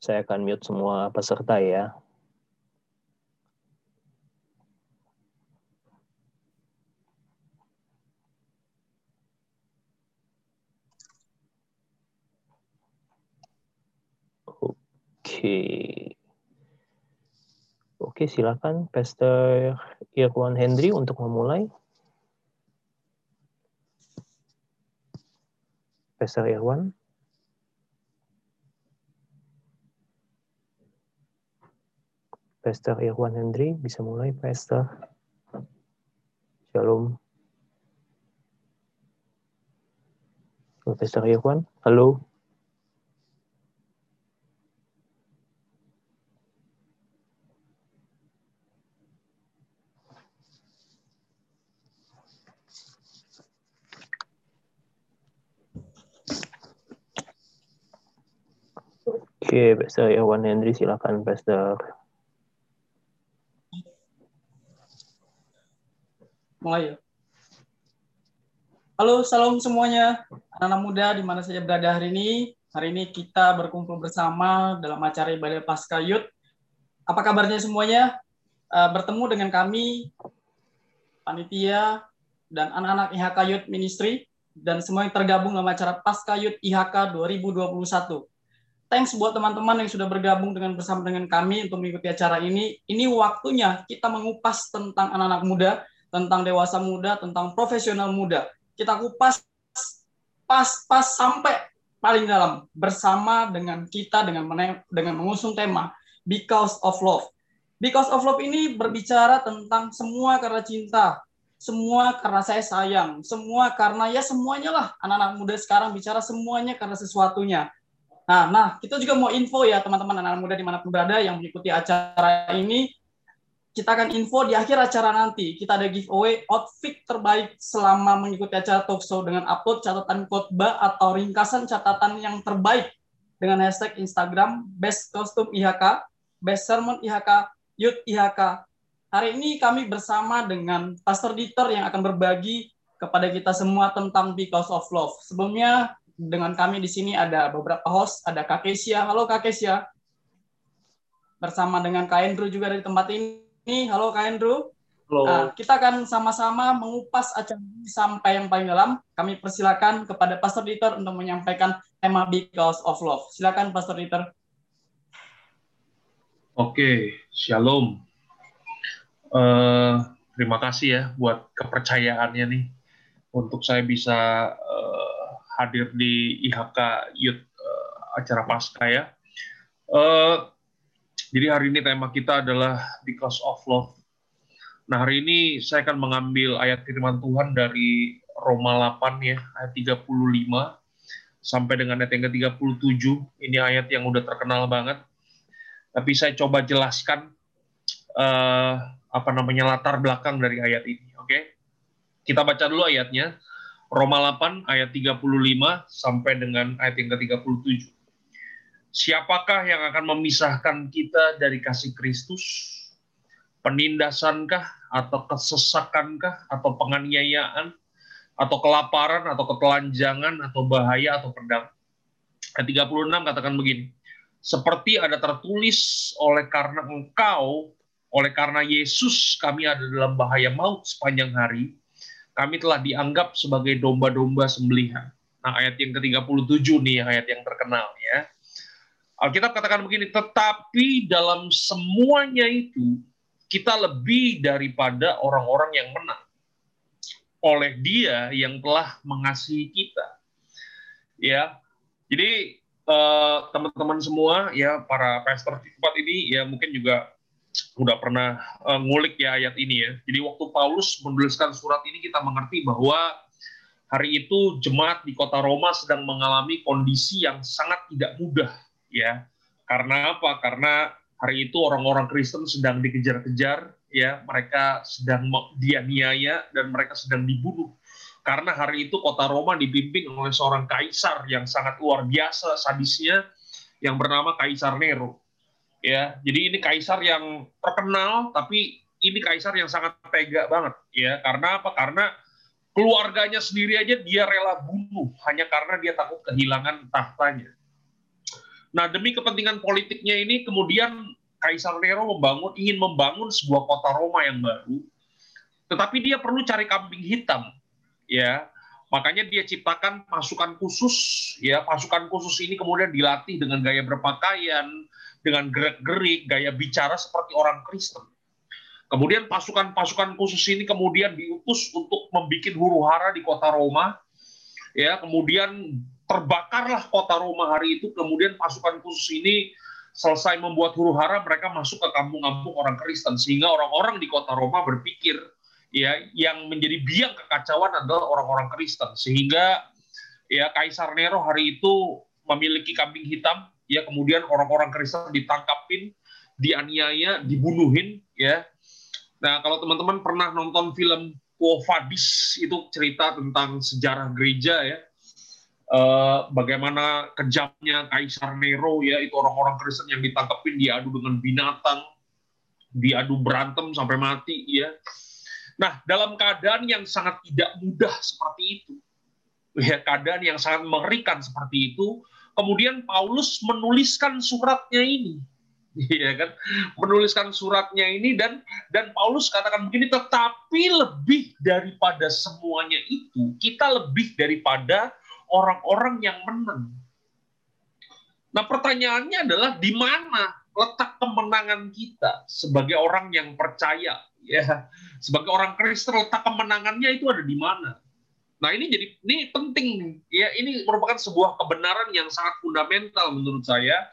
Saya akan mute semua peserta ya. Oke. Oke, silakan Pastor Irwan Hendry untuk memulai. Pastor Irwan. Pastor Irwan Hendry bisa mulai, Pastor. Shalom. Halo, Pastor Irwan. Halo. Oke, Pastor Irwan Hendry, silakan, Pastor. Mulai ya. Halo, salam semuanya. Anak-anak muda di mana saja berada hari ini. Hari ini kita berkumpul bersama dalam acara ibadah Pasca Youth. Apa kabarnya semuanya? Uh, bertemu dengan kami, panitia, dan anak-anak IHK Youth Ministry, dan semua yang tergabung dalam acara Pasca Youth IHK 2021. Thanks buat teman-teman yang sudah bergabung dengan bersama dengan kami untuk mengikuti acara ini. Ini waktunya kita mengupas tentang anak-anak muda, tentang dewasa muda, tentang profesional muda. Kita kupas pas-pas sampai paling dalam bersama dengan kita dengan dengan mengusung tema Because of Love. Because of Love ini berbicara tentang semua karena cinta, semua karena saya sayang, semua karena ya semuanya lah anak-anak muda sekarang bicara semuanya karena sesuatunya. Nah, nah kita juga mau info ya teman-teman anak-anak muda di mana pun berada yang mengikuti acara ini kita akan info di akhir acara nanti. Kita ada giveaway outfit terbaik selama mengikuti acara talk show dengan upload catatan khotbah atau ringkasan catatan yang terbaik dengan hashtag Instagram Best Costume IHK, Best Sermon IHK, Youth IHK. Hari ini kami bersama dengan Pastor Dieter yang akan berbagi kepada kita semua tentang Because of Love. Sebelumnya dengan kami di sini ada beberapa host, ada Kak Kesia. Halo Kak Kesia. Bersama dengan Kak Andrew juga dari tempat ini ini. Halo Kak Andrew. Halo. Uh, kita akan sama-sama mengupas acara ini sampai yang paling dalam. Kami persilakan kepada Pastor Dieter untuk menyampaikan tema Because of Love. Silakan Pastor Dieter. Oke, Shalom. Uh, terima kasih ya buat kepercayaannya nih untuk saya bisa uh, hadir di IHK Youth uh, acara Pasca ya. Uh, jadi hari ini tema kita adalah Because of Love. Nah hari ini saya akan mengambil ayat firman Tuhan dari Roma 8 ya, ayat 35 sampai dengan ayat yang ke-37. Ini ayat yang udah terkenal banget. Tapi saya coba jelaskan uh, apa namanya latar belakang dari ayat ini, oke? Okay? Kita baca dulu ayatnya. Roma 8 ayat 35 sampai dengan ayat yang ke-37. Siapakah yang akan memisahkan kita dari kasih Kristus? Penindasankah atau kesesakankah atau penganiayaan atau kelaparan atau ketelanjangan atau bahaya atau pedang? Ayat 36 katakan begini. Seperti ada tertulis oleh karena engkau, oleh karena Yesus kami ada dalam bahaya maut sepanjang hari, kami telah dianggap sebagai domba-domba sembelihan. Nah, ayat yang ke-37 nih ayat yang terkenal ya. Alkitab katakan begini, tetapi dalam semuanya itu kita lebih daripada orang-orang yang menang oleh Dia yang telah mengasihi kita. Ya. Jadi eh, teman-teman uh, semua ya para pastor tempat ini ya mungkin juga udah pernah uh, ngulik ya ayat ini ya. Jadi waktu Paulus menuliskan surat ini kita mengerti bahwa hari itu jemaat di kota Roma sedang mengalami kondisi yang sangat tidak mudah ya. Karena apa? Karena hari itu orang-orang Kristen sedang dikejar-kejar, ya mereka sedang dianiaya dan mereka sedang dibunuh. Karena hari itu kota Roma dipimpin oleh seorang kaisar yang sangat luar biasa sadisnya yang bernama Kaisar Nero. Ya, jadi ini kaisar yang terkenal tapi ini kaisar yang sangat tega banget ya. Karena apa? Karena keluarganya sendiri aja dia rela bunuh hanya karena dia takut kehilangan tahtanya. Nah, demi kepentingan politiknya ini kemudian Kaisar Nero membangun ingin membangun sebuah kota Roma yang baru. Tetapi dia perlu cari kambing hitam. Ya. Makanya dia ciptakan pasukan khusus, ya, pasukan khusus ini kemudian dilatih dengan gaya berpakaian, dengan gerak-gerik, gaya bicara seperti orang Kristen. Kemudian pasukan-pasukan khusus ini kemudian diutus untuk membuat huru hara di kota Roma. Ya, kemudian terbakarlah kota Roma hari itu. Kemudian pasukan khusus ini selesai membuat huru hara, mereka masuk ke kampung-kampung orang Kristen sehingga orang-orang di kota Roma berpikir ya yang menjadi biang kekacauan adalah orang-orang Kristen sehingga ya Kaisar Nero hari itu memiliki kambing hitam ya kemudian orang-orang Kristen ditangkapin dianiaya dibunuhin ya Nah, kalau teman-teman pernah nonton film Quo Vadis itu cerita tentang sejarah gereja ya. Uh, bagaimana kejamnya Kaisar Nero ya itu orang-orang Kristen yang ditangkapin diadu dengan binatang, diadu berantem sampai mati ya. Nah, dalam keadaan yang sangat tidak mudah seperti itu, ya keadaan yang sangat mengerikan seperti itu, kemudian Paulus menuliskan suratnya ini Iya kan, menuliskan suratnya ini dan dan Paulus katakan begini, tetapi lebih daripada semuanya itu, kita lebih daripada orang-orang yang menang. Nah pertanyaannya adalah di mana letak kemenangan kita sebagai orang yang percaya, ya sebagai orang Kristen letak kemenangannya itu ada di mana? Nah ini jadi ini penting ya ini merupakan sebuah kebenaran yang sangat fundamental menurut saya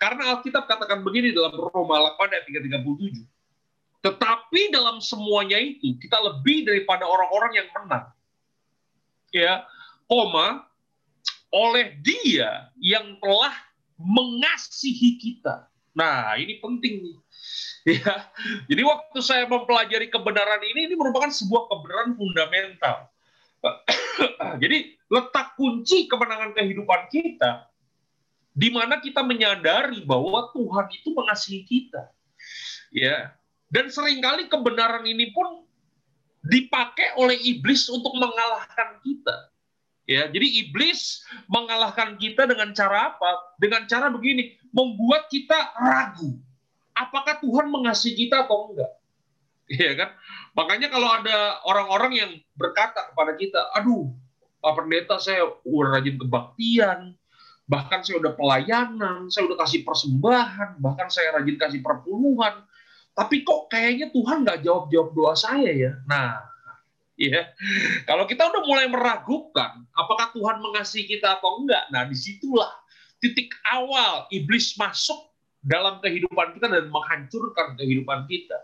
karena Alkitab katakan begini dalam Roma 8 ayat 337. Tetapi dalam semuanya itu kita lebih daripada orang-orang yang menang. Ya, koma oleh Dia yang telah mengasihi kita. Nah, ini penting nih. Ya. Jadi waktu saya mempelajari kebenaran ini ini merupakan sebuah kebenaran fundamental Jadi letak kunci kemenangan kehidupan kita di mana kita menyadari bahwa Tuhan itu mengasihi kita. Ya. Dan sering kali kebenaran ini pun dipakai oleh iblis untuk mengalahkan kita. Ya, jadi iblis mengalahkan kita dengan cara apa? Dengan cara begini, membuat kita ragu. Apakah Tuhan mengasihi kita atau enggak? Iya kan? Makanya kalau ada orang-orang yang berkata kepada kita, aduh, Pak Pendeta saya udah rajin kebaktian, bahkan saya udah pelayanan, saya udah kasih persembahan, bahkan saya rajin kasih perpuluhan, tapi kok kayaknya Tuhan nggak jawab-jawab doa saya ya. Nah, ya kalau kita udah mulai meragukan apakah Tuhan mengasihi kita atau enggak, nah di situlah titik awal iblis masuk dalam kehidupan kita dan menghancurkan kehidupan kita.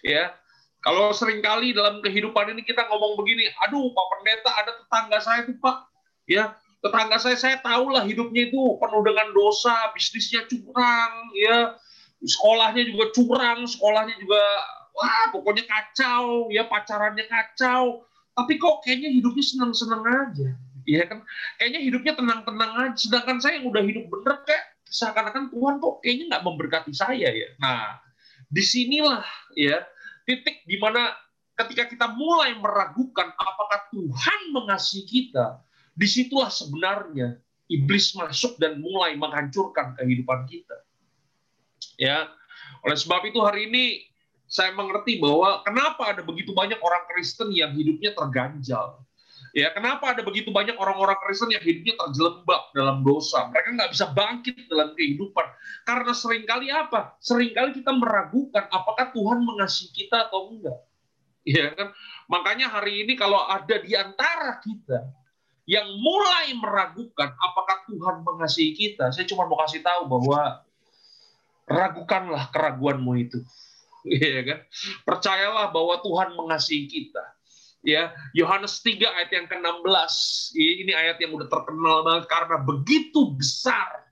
Ya, kalau sering kali dalam kehidupan ini kita ngomong begini, aduh Pak Pendeta ada tetangga saya tuh Pak, ya tetangga saya saya tahu lah hidupnya itu penuh dengan dosa, bisnisnya curang, ya sekolahnya juga curang, sekolahnya juga wah pokoknya kacau, ya pacarannya kacau, tapi kok kayaknya hidupnya senang-senang aja, ya kan? Kayaknya hidupnya tenang-tenang aja, sedangkan saya yang udah hidup bener kayak seakan-akan Tuhan kok kayaknya nggak memberkati saya ya. Nah, di sinilah ya titik di mana ketika kita mulai meragukan apakah Tuhan mengasihi kita, di situlah sebenarnya iblis masuk dan mulai menghancurkan kehidupan kita. Ya, oleh sebab itu hari ini saya mengerti bahwa kenapa ada begitu banyak orang Kristen yang hidupnya terganjal. Ya, kenapa ada begitu banyak orang-orang Kristen yang hidupnya terjelembab dalam dosa? Mereka nggak bisa bangkit dalam kehidupan. Karena sering kali apa? Seringkali kita meragukan apakah Tuhan mengasihi kita atau enggak. Ya kan? Makanya hari ini kalau ada di antara kita yang mulai meragukan apakah Tuhan mengasihi kita, saya cuma mau kasih tahu bahwa ragukanlah keraguanmu itu. Ya kan? Percayalah bahwa Tuhan mengasihi kita ya Yohanes 3 ayat yang ke-16 ini ayat yang udah terkenal banget karena begitu besar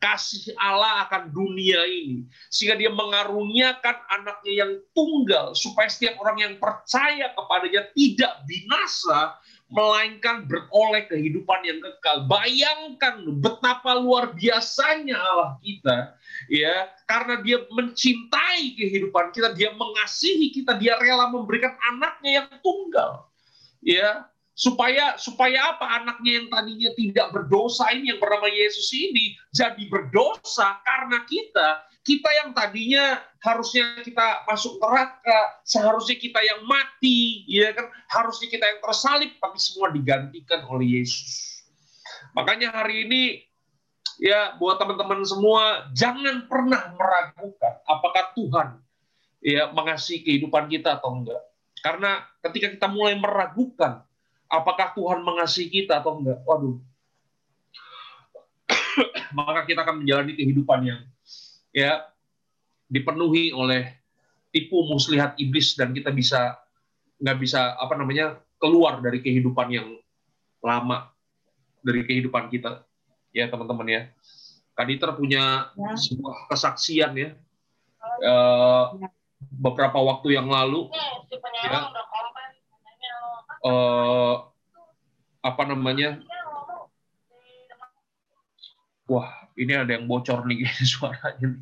kasih Allah akan dunia ini sehingga dia mengaruniakan anaknya yang tunggal supaya setiap orang yang percaya kepadanya tidak binasa melainkan beroleh kehidupan yang kekal. Bayangkan betapa luar biasanya Allah kita, ya, karena Dia mencintai kehidupan kita, Dia mengasihi kita, Dia rela memberikan anaknya yang tunggal, ya, supaya supaya apa? Anaknya yang tadinya tidak berdosa ini yang bernama Yesus ini jadi berdosa karena kita. Kita yang tadinya harusnya kita masuk neraka seharusnya kita yang mati ya kan? Harusnya kita yang tersalib tapi semua digantikan oleh Yesus. Makanya hari ini ya buat teman-teman semua jangan pernah meragukan apakah Tuhan ya mengasihi kehidupan kita atau enggak. Karena ketika kita mulai meragukan apakah Tuhan mengasihi kita atau enggak, waduh, maka kita akan menjalani kehidupan yang ya dipenuhi oleh tipu muslihat iblis dan kita bisa nggak bisa apa namanya keluar dari kehidupan yang lama dari kehidupan kita. Ya teman-teman ya. Kaditer punya ya. sebuah kesaksian ya. Uh, beberapa waktu yang lalu ya, uh, apa namanya? Wah ini ada yang bocor nih suaranya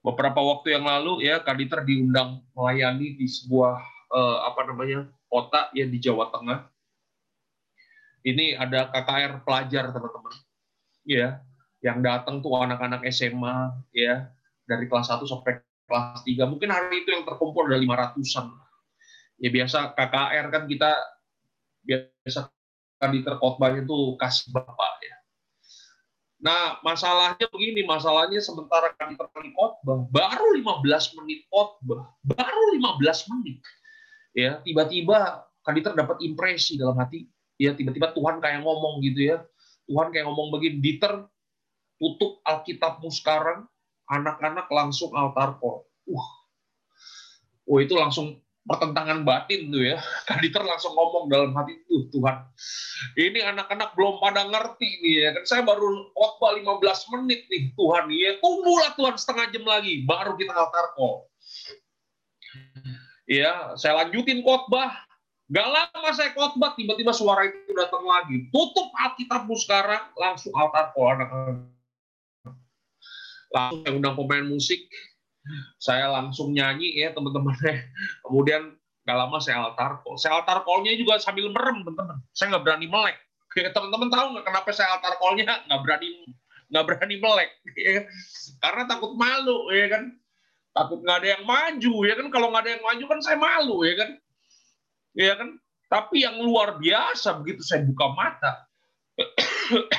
beberapa waktu yang lalu ya Kaditer diundang melayani di sebuah uh, apa namanya kota ya di Jawa Tengah. Ini ada KKR pelajar teman-teman. Ya yang datang tuh anak-anak SMA ya dari kelas 1 sampai kelas 3. Mungkin hari itu yang terkumpul ada 500-an. Ya biasa KKR kan kita biasa kan di terkotbahnya itu kasih bapak ya. Nah, masalahnya begini, masalahnya sementara kami terkali khotbah, baru 15 menit khotbah, baru 15 menit. Ya, tiba-tiba Kaditer dapat impresi dalam hati, ya tiba-tiba Tuhan kayak ngomong gitu ya. Tuhan kayak ngomong begini, Diter, tutup Alkitabmu sekarang, anak-anak langsung altar call. Uh. Oh itu langsung pertentangan batin tuh ya. Kaditer langsung ngomong dalam hati tuh Tuhan. Ini anak-anak belum pada ngerti nih ya kan. Saya baru khotbah 15 menit nih Tuhan. Ya tunggulah Tuhan setengah jam lagi baru kita altar call. Ya, saya lanjutin khotbah. Gak lama saya khotbah, tiba-tiba suara itu datang lagi. Tutup Alkitabmu sekarang, langsung altar call anak-anak langsung undang pemain musik. Saya langsung nyanyi ya teman-teman kemudian gak lama saya altar call. Saya altar callnya juga sambil merem teman-teman. Saya nggak berani melek. Teman-teman tahu nggak kenapa saya altar callnya nggak berani nggak berani melek ya. karena takut malu ya kan? Takut nggak ada yang maju ya kan? Kalau nggak ada yang maju kan saya malu ya kan? Ya kan? Tapi yang luar biasa begitu saya buka mata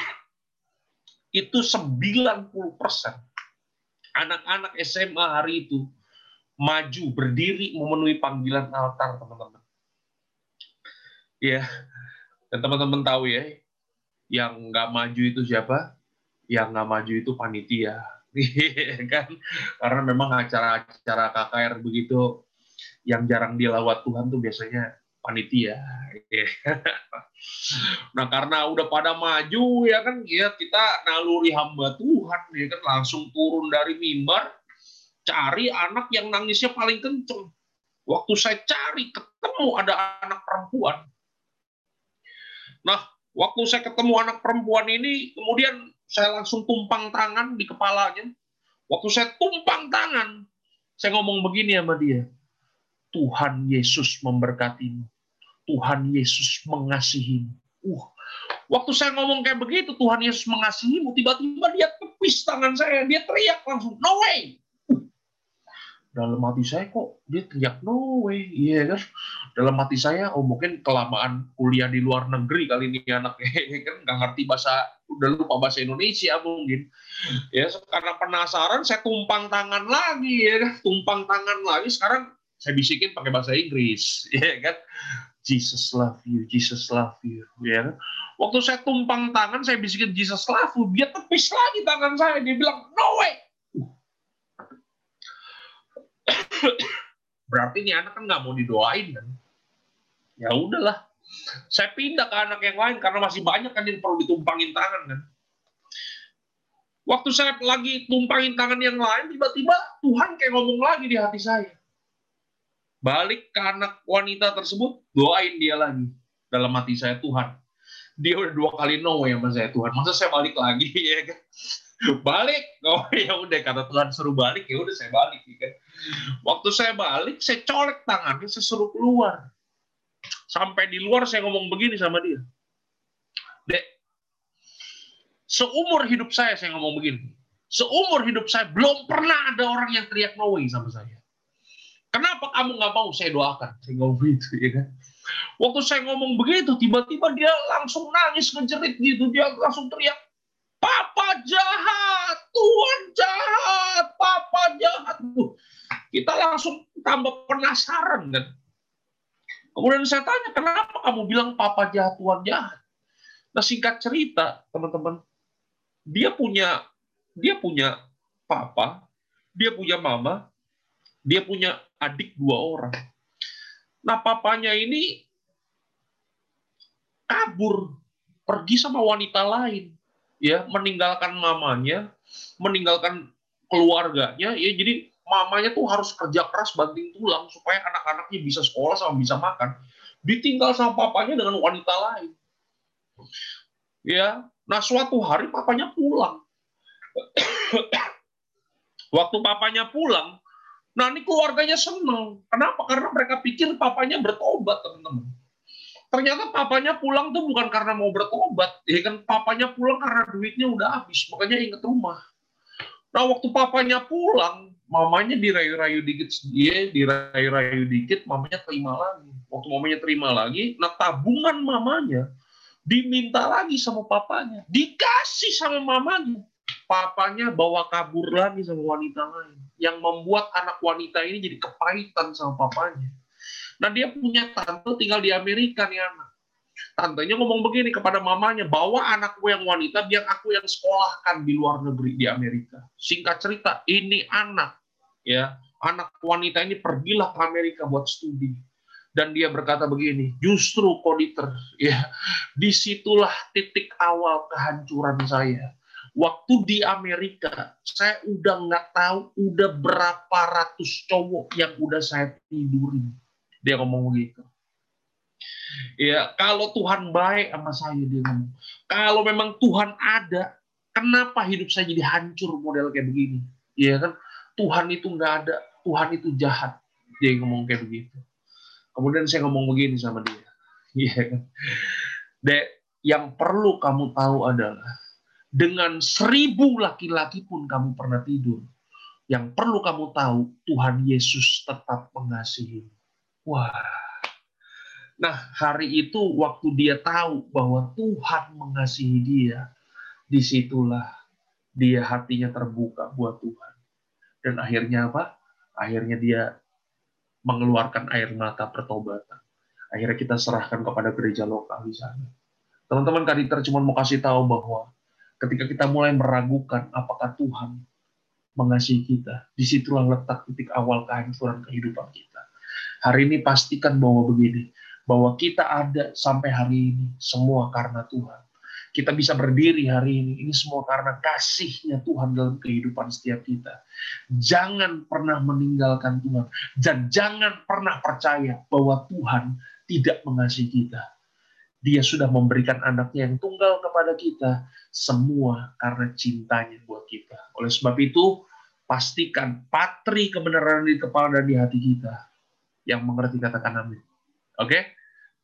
itu 90 persen anak-anak SMA hari itu maju berdiri memenuhi panggilan altar teman-teman. Ya, dan teman-teman tahu ya, yang nggak maju itu siapa? Yang nggak maju itu panitia, kan? Karena memang acara-acara KKR begitu yang jarang dilawat Tuhan tuh biasanya panitia. nah karena udah pada maju ya kan ya kita naluri hamba Tuhan ya kan langsung turun dari mimbar cari anak yang nangisnya paling kenceng. Waktu saya cari ketemu ada anak perempuan. Nah, waktu saya ketemu anak perempuan ini, kemudian saya langsung tumpang tangan di kepalanya. Waktu saya tumpang tangan, saya ngomong begini sama dia. Tuhan Yesus memberkatimu. Tuhan Yesus mengasihimu. Uh, waktu saya ngomong kayak begitu, Tuhan Yesus mengasihimu, tiba-tiba dia tepis tangan saya, dia teriak langsung, no way. Dalam hati saya kok dia teriak no way, iya yeah, kan? Dalam hati saya, oh mungkin kelamaan kuliah di luar negeri kali ini anaknya kan nggak ngerti bahasa, udah lupa bahasa Indonesia mungkin. Ya karena penasaran, saya tumpang tangan lagi ya kan, tumpang tangan lagi. Sekarang saya bisikin pakai bahasa Inggris, ya kan? Jesus love you, Jesus love you, ya kan? Waktu saya tumpang tangan, saya bisikin Jesus love you, dia tepis lagi tangan saya, dia bilang no way. Berarti ini anak kan nggak mau didoain kan? Ya udahlah, saya pindah ke anak yang lain karena masih banyak kan yang perlu ditumpangin tangan kan. Waktu saya lagi tumpangin tangan yang lain, tiba-tiba Tuhan kayak ngomong lagi di hati saya balik ke anak wanita tersebut, doain dia lagi. Dalam hati saya, Tuhan, dia udah dua kali no ya sama saya, Tuhan. Masa saya balik lagi, ya kan? balik! Oh ya udah karena Tuhan suruh balik. Ya udah saya balik ya kan? Waktu saya balik saya colek tangannya saya suruh keluar. Sampai di luar saya ngomong begini sama dia. Dek seumur hidup saya saya ngomong begini seumur hidup saya belum pernah ada orang yang teriak no way sama saya kenapa kamu nggak mau saya doakan saya ngomong begitu ya kan waktu saya ngomong begitu tiba-tiba dia langsung nangis ngejerit gitu dia langsung teriak Papa jahat, Tuhan jahat, Papa jahat. Kita langsung tambah penasaran kan. Kemudian saya tanya, kenapa kamu bilang Papa jahat, Tuhan jahat? Nah singkat cerita, teman-teman, dia punya dia punya papa, dia punya mama, dia punya adik dua orang. Nah papanya ini kabur, pergi sama wanita lain ya meninggalkan mamanya, meninggalkan keluarganya, ya jadi mamanya tuh harus kerja keras banting tulang supaya anak-anaknya bisa sekolah sama bisa makan. Ditinggal sama papanya dengan wanita lain. Ya, nah suatu hari papanya pulang. Waktu papanya pulang, nah ini keluarganya senang. Kenapa? Karena mereka pikir papanya bertobat, teman-teman ternyata papanya pulang tuh bukan karena mau bertobat, ya kan papanya pulang karena duitnya udah habis, makanya inget rumah. Nah waktu papanya pulang, mamanya dirayu-rayu dikit, dia dirayu-rayu dikit, mamanya terima lagi. Waktu mamanya terima lagi, nah tabungan mamanya diminta lagi sama papanya, dikasih sama mamanya. Papanya bawa kabur lagi sama wanita lain, yang membuat anak wanita ini jadi kepahitan sama papanya Nah dia punya tante tinggal di Amerika nih anak. Tantenya ngomong begini kepada mamanya, bawa anakku yang wanita biar aku yang sekolahkan di luar negeri di Amerika. Singkat cerita, ini anak ya anak wanita ini pergilah ke Amerika buat studi dan dia berkata begini, justru koditer, ya, di situlah titik awal kehancuran saya. Waktu di Amerika, saya udah nggak tahu udah berapa ratus cowok yang udah saya tidurin. Dia ngomong begitu. Ya, kalau Tuhan baik sama saya dia ngomong. Kalau memang Tuhan ada, kenapa hidup saya jadi hancur model kayak begini? Ya kan, Tuhan itu nggak ada, Tuhan itu jahat. Dia ngomong kayak begitu. Kemudian saya ngomong begini sama dia. Iya kan. Dek, yang perlu kamu tahu adalah dengan seribu laki-laki pun kamu pernah tidur. Yang perlu kamu tahu, Tuhan Yesus tetap mengasihi. Wah. Nah, hari itu waktu dia tahu bahwa Tuhan mengasihi dia, di situlah dia hatinya terbuka buat Tuhan. Dan akhirnya apa? Akhirnya dia mengeluarkan air mata pertobatan. Akhirnya kita serahkan kepada gereja lokal di sana. Teman-teman Kaditer cuma mau kasih tahu bahwa ketika kita mulai meragukan apakah Tuhan mengasihi kita, di situlah letak titik awal kehancuran kehidupan kita. Hari ini pastikan bahwa begini, bahwa kita ada sampai hari ini semua karena Tuhan. Kita bisa berdiri hari ini, ini semua karena kasihnya Tuhan dalam kehidupan setiap kita. Jangan pernah meninggalkan Tuhan. Dan jangan pernah percaya bahwa Tuhan tidak mengasihi kita. Dia sudah memberikan anaknya yang tunggal kepada kita, semua karena cintanya buat kita. Oleh sebab itu, pastikan patri kebenaran di kepala dan di hati kita yang mengerti katakan amin. Oke?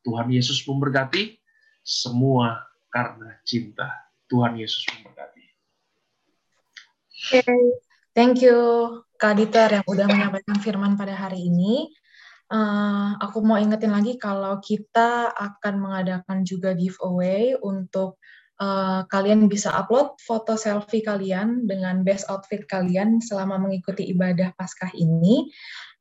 Tuhan Yesus memberkati semua karena cinta. Tuhan Yesus memberkati. Okay. thank you Kak Dieter yang udah menyampaikan firman pada hari ini. Uh, aku mau ingetin lagi kalau kita akan mengadakan juga giveaway untuk uh, kalian bisa upload foto selfie kalian dengan best outfit kalian selama mengikuti ibadah Paskah ini.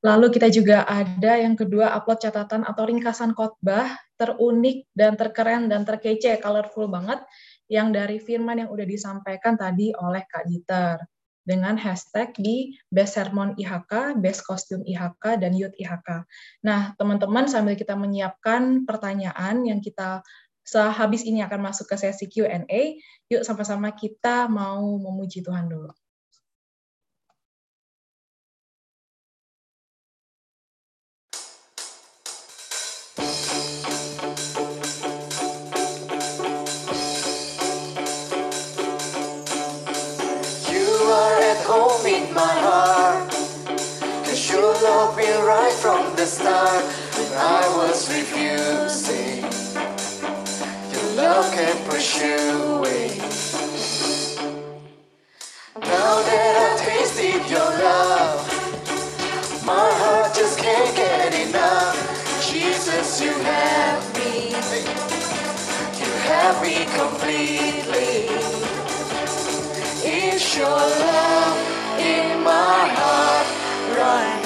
Lalu kita juga ada yang kedua upload catatan atau ringkasan khotbah terunik dan terkeren dan terkece, colorful banget yang dari firman yang udah disampaikan tadi oleh Kak Dieter dengan hashtag di Best Sermon IHK, Best Costume IHK, dan Youth IHK. Nah, teman-teman sambil kita menyiapkan pertanyaan yang kita sehabis ini akan masuk ke sesi Q&A, yuk sama-sama kita mau memuji Tuhan dulu. The start when I was refusing. Your love you away. Now that I've tasted your love, my heart just can't get enough. Jesus, you have me. You have me completely. It's your love in my heart running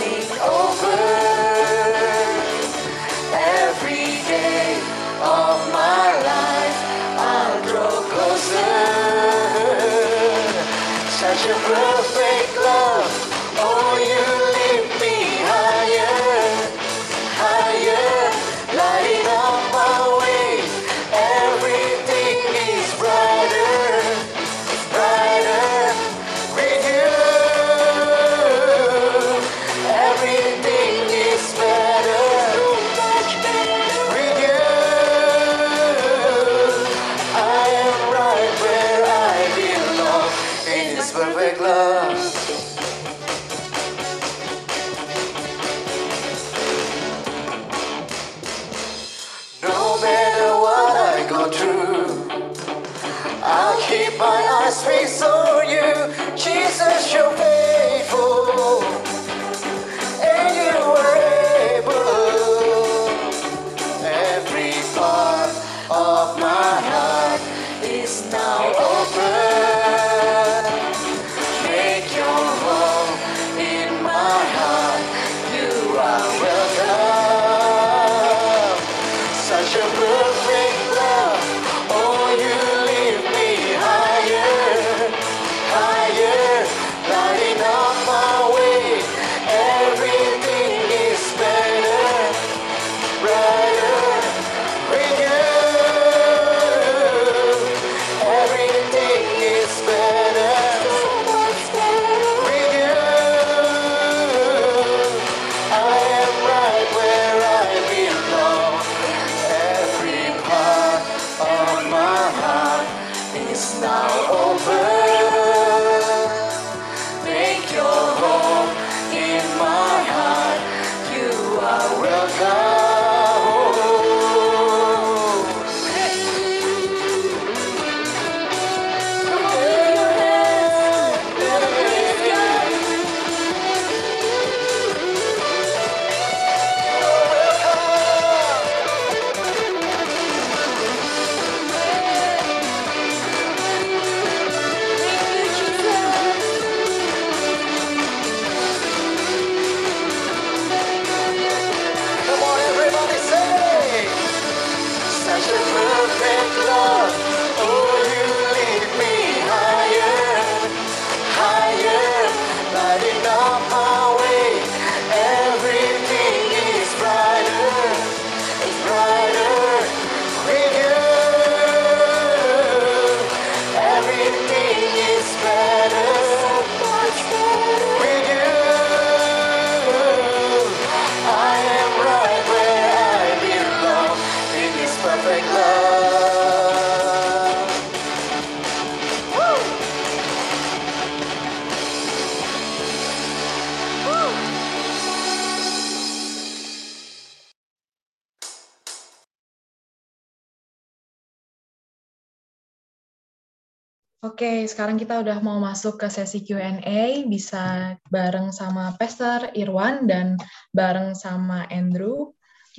sekarang kita udah mau masuk ke sesi Q&A, bisa bareng sama Pastor Irwan dan bareng sama Andrew.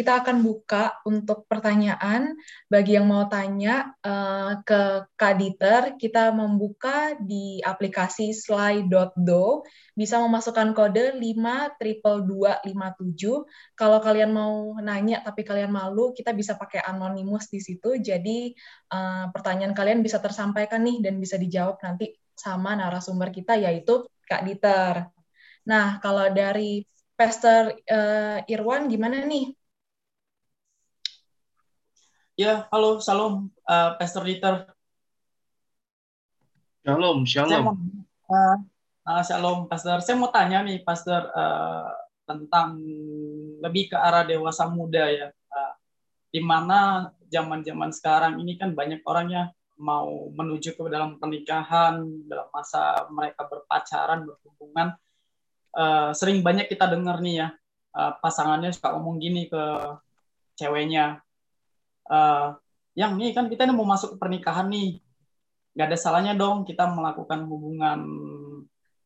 Kita akan buka untuk pertanyaan bagi yang mau tanya eh, ke Kak Dieter, kita membuka di aplikasi slide.do, bisa memasukkan kode 52257. Kalau kalian mau nanya tapi kalian malu, kita bisa pakai anonymous di situ, jadi eh, pertanyaan kalian bisa tersampaikan nih dan bisa dijawab nanti sama narasumber kita yaitu Kak Dieter. Nah, kalau dari Pastor eh, Irwan gimana nih? Ya, halo, salam, uh, Pastor Dieter. Shalom, Saya shalom. mau, uh, uh, shalom, Pastor. Saya mau tanya nih, Pastor, uh, tentang lebih ke arah dewasa muda ya. Uh, di mana zaman-zaman sekarang ini kan banyak orang ya mau menuju ke dalam pernikahan, dalam masa mereka berpacaran, berhubungan, uh, sering banyak kita dengar nih ya, uh, pasangannya suka ngomong gini ke ceweknya, uh, yang nih kan kita ini mau masuk ke pernikahan nih, nggak ada salahnya dong kita melakukan hubungan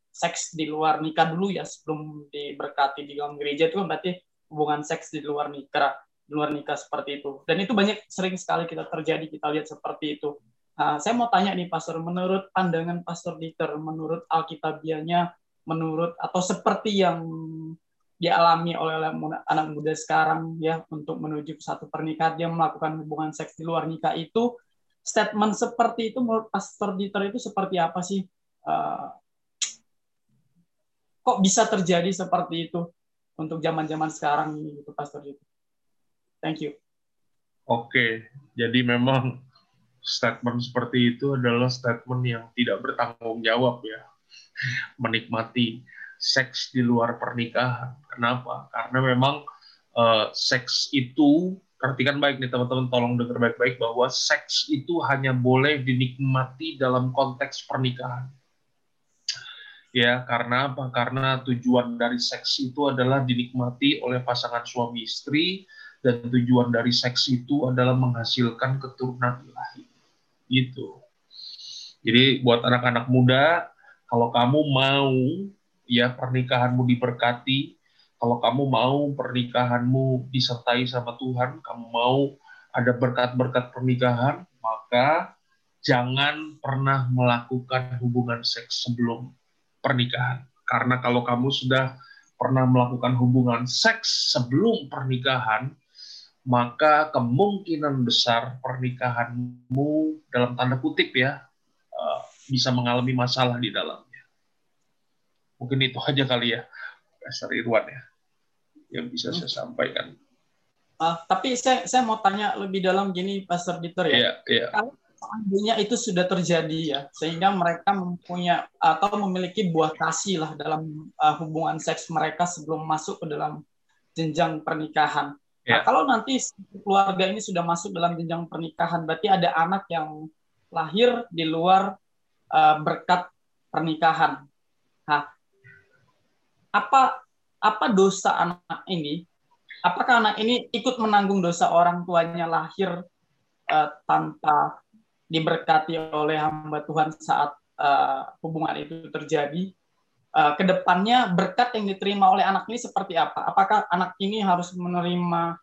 seks di luar nikah dulu ya sebelum diberkati di dalam gereja itu kan berarti hubungan seks di luar nikah di luar nikah seperti itu. Dan itu banyak sering sekali kita terjadi kita lihat seperti itu. Nah, saya mau tanya nih pastor menurut pandangan pastor Dieter menurut alkitabianya menurut atau seperti yang dialami oleh anak muda sekarang ya untuk menuju ke satu pernikahan dia melakukan hubungan seks di luar nikah itu statement seperti itu menurut Pastor Dieter itu seperti apa sih? Uh, kok bisa terjadi seperti itu untuk zaman-zaman sekarang gitu, Pastor Dieter? Thank you. Oke, jadi memang statement seperti itu adalah statement yang tidak bertanggung jawab ya. Menikmati seks di luar pernikahan. Kenapa? Karena memang uh, seks itu perhatikan baik nih teman-teman, tolong dengar baik-baik bahwa seks itu hanya boleh dinikmati dalam konteks pernikahan. Ya, karena apa? Karena tujuan dari seks itu adalah dinikmati oleh pasangan suami istri dan tujuan dari seks itu adalah menghasilkan keturunan ilahi. Gitu. Jadi buat anak-anak muda, kalau kamu mau ya pernikahanmu diberkati, kalau kamu mau pernikahanmu disertai sama Tuhan, kamu mau ada berkat-berkat pernikahan, maka jangan pernah melakukan hubungan seks sebelum pernikahan. Karena kalau kamu sudah pernah melakukan hubungan seks sebelum pernikahan, maka kemungkinan besar pernikahanmu dalam tanda kutip ya eh, bisa mengalami masalah di dalamnya. Mungkin itu aja kali ya. Pastor Irwan ya yang bisa hmm. saya sampaikan. Uh, tapi saya saya mau tanya lebih dalam gini Pastor Dieter ya. Yeah, yeah. Kalau seandainya itu sudah terjadi ya, sehingga mereka mempunyai atau memiliki buah kasih lah dalam uh, hubungan seks mereka sebelum masuk ke dalam jenjang pernikahan. Yeah. Nah, kalau nanti keluarga ini sudah masuk dalam jenjang pernikahan, berarti ada anak yang lahir di luar uh, berkat pernikahan. Nah, apa apa dosa anak ini? Apakah anak ini ikut menanggung dosa orang tuanya lahir uh, tanpa diberkati oleh hamba Tuhan saat uh, hubungan itu terjadi? Uh, ke depannya berkat yang diterima oleh anak ini seperti apa? Apakah anak ini harus menerima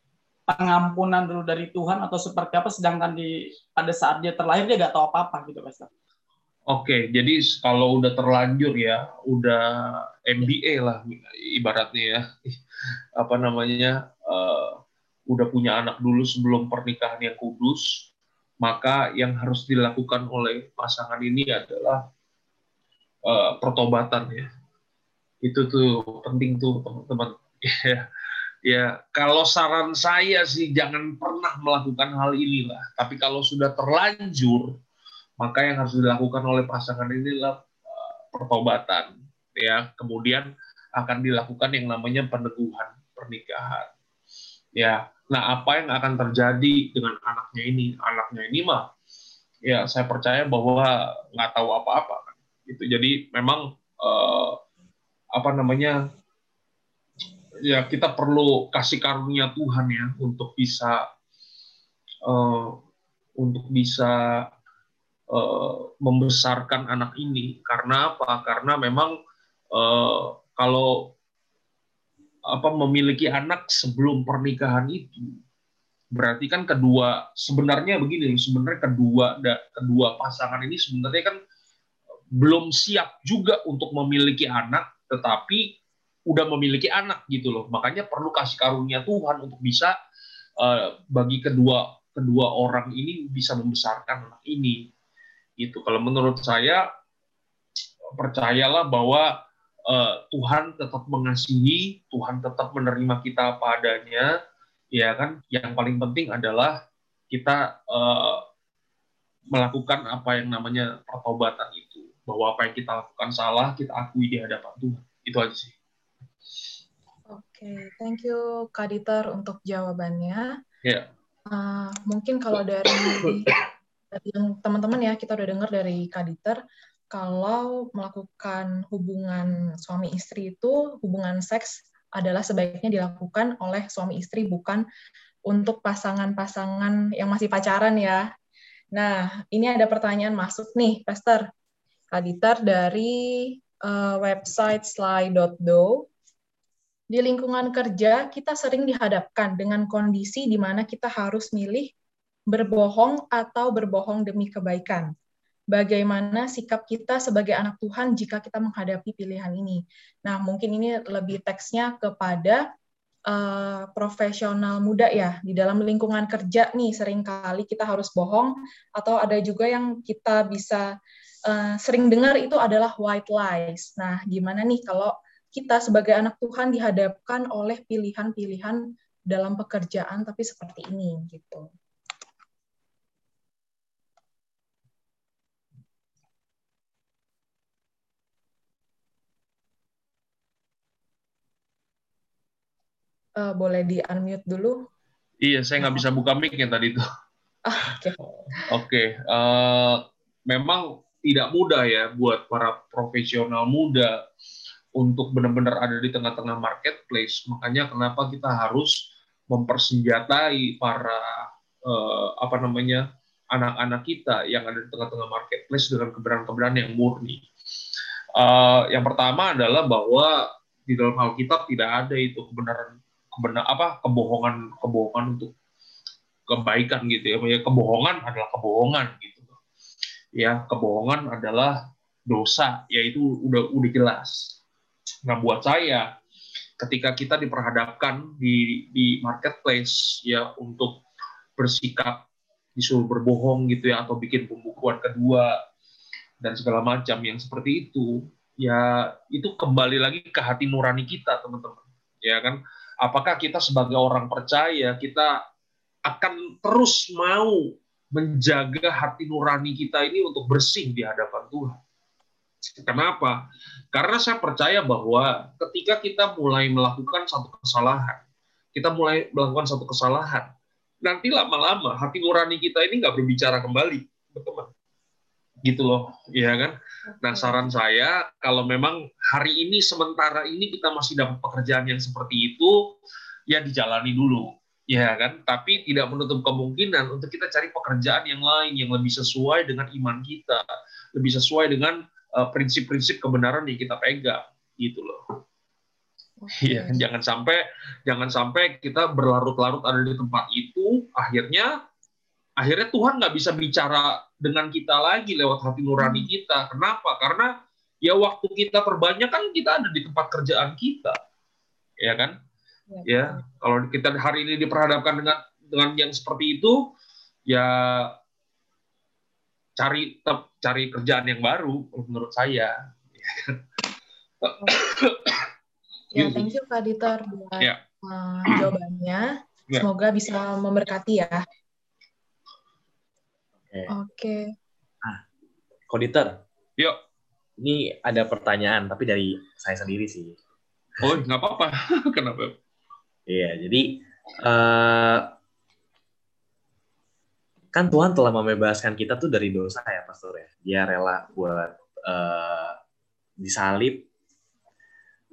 pengampunan dulu dari Tuhan atau seperti apa? Sedangkan di pada saat dia terlahir dia nggak tahu apa-apa gitu, Pastor. Oke, jadi kalau udah terlanjur ya, udah MBA lah ibaratnya ya, apa namanya, uh, udah punya anak dulu sebelum pernikahan yang kudus, maka yang harus dilakukan oleh pasangan ini adalah uh, pertobatan ya. Itu tuh penting tuh teman-teman. ya, ya kalau saran saya sih jangan pernah melakukan hal inilah. Tapi kalau sudah terlanjur, maka yang harus dilakukan oleh pasangan ini adalah uh, pertobatan ya. Kemudian akan dilakukan yang namanya peneguhan pernikahan ya. Nah apa yang akan terjadi dengan anaknya ini? Anaknya ini mah ya saya percaya bahwa nggak tahu apa-apa kan. Itu jadi memang uh, apa namanya ya kita perlu kasih karunia Tuhan ya untuk bisa uh, untuk bisa uh, membesarkan anak ini. Karena apa? Karena memang uh, kalau apa memiliki anak sebelum pernikahan itu berarti kan kedua sebenarnya begini sebenarnya kedua da, kedua pasangan ini sebenarnya kan belum siap juga untuk memiliki anak tetapi udah memiliki anak gitu loh. Makanya perlu kasih karunia Tuhan untuk bisa uh, bagi kedua kedua orang ini bisa membesarkan anak ini itu kalau menurut saya percayalah bahwa uh, Tuhan tetap mengasihi, Tuhan tetap menerima kita apa adanya, ya kan? Yang paling penting adalah kita uh, melakukan apa yang namanya pertobatan itu, bahwa apa yang kita lakukan salah kita akui di hadapan Tuhan. Itu aja sih. Oke, okay, thank you Kak Dieter untuk jawabannya. Ya. Yeah. Uh, mungkin kalau dari yang teman-teman ya kita udah dengar dari Kak Dieter kalau melakukan hubungan suami istri itu hubungan seks adalah sebaiknya dilakukan oleh suami istri bukan untuk pasangan-pasangan yang masih pacaran ya. Nah, ini ada pertanyaan masuk nih, Pastor. Kak Dieter dari uh, website sly.do. Di lingkungan kerja, kita sering dihadapkan dengan kondisi di mana kita harus milih berbohong atau berbohong demi kebaikan. Bagaimana sikap kita sebagai anak Tuhan jika kita menghadapi pilihan ini? Nah, mungkin ini lebih teksnya kepada uh, profesional muda ya di dalam lingkungan kerja nih sering kali kita harus bohong atau ada juga yang kita bisa uh, sering dengar itu adalah white lies. Nah, gimana nih kalau kita sebagai anak Tuhan dihadapkan oleh pilihan-pilihan dalam pekerjaan tapi seperti ini gitu. Uh, boleh di unmute dulu? Iya, saya nggak bisa buka mic yang tadi itu. Ah, Oke. Okay. Oke, okay. uh, eh, memang tidak mudah ya buat para profesional muda untuk benar-benar ada di tengah-tengah marketplace. Makanya kenapa kita harus mempersenjatai para uh, apa namanya anak-anak kita yang ada di tengah-tengah marketplace dengan kebenaran-kebenaran yang murni. Uh, yang pertama adalah bahwa di dalam Alkitab tidak ada itu kebenaran kebenar apa kebohongan kebohongan untuk kebaikan gitu ya. ya kebohongan adalah kebohongan gitu. Ya kebohongan adalah dosa yaitu udah udah jelas. Nah buat saya ketika kita diperhadapkan di di marketplace ya untuk bersikap disuruh berbohong gitu ya atau bikin pembukuan kedua dan segala macam yang seperti itu ya itu kembali lagi ke hati nurani kita teman-teman ya kan apakah kita sebagai orang percaya kita akan terus mau menjaga hati nurani kita ini untuk bersih di hadapan Tuhan. Kenapa? Karena saya percaya bahwa ketika kita mulai melakukan satu kesalahan, kita mulai melakukan satu kesalahan, nanti lama-lama hati nurani kita ini nggak berbicara kembali, teman gitu loh, ya kan? Nah saran saya kalau memang hari ini sementara ini kita masih dapat pekerjaan yang seperti itu, ya dijalani dulu, ya kan? Tapi tidak menutup kemungkinan untuk kita cari pekerjaan yang lain yang lebih sesuai dengan iman kita, lebih sesuai dengan uh, prinsip-prinsip kebenaran yang kita pegang, gitu loh. Iya, okay. jangan sampai jangan sampai kita berlarut-larut ada di tempat itu, akhirnya akhirnya Tuhan nggak bisa bicara dengan kita lagi lewat hati nurani hmm. kita. Kenapa? Karena ya waktu kita terbanyak kan kita ada di tempat kerjaan kita, ya kan? Ya, ya kalau kita hari ini diperhadapkan dengan dengan yang seperti itu, ya cari tetap cari kerjaan yang baru menurut saya. Ya, thank you Kak Ditor buat ya. uh, jawabannya. Ya. Semoga bisa memberkati ya. Oke. Okay. Nah, Koditer. Yuk. Ini ada pertanyaan, tapi dari saya sendiri sih. Oh, nggak apa-apa. Kenapa? Iya, jadi uh, kan Tuhan telah membebaskan kita tuh dari dosa ya, Pastor ya. Dia rela buat uh, disalib,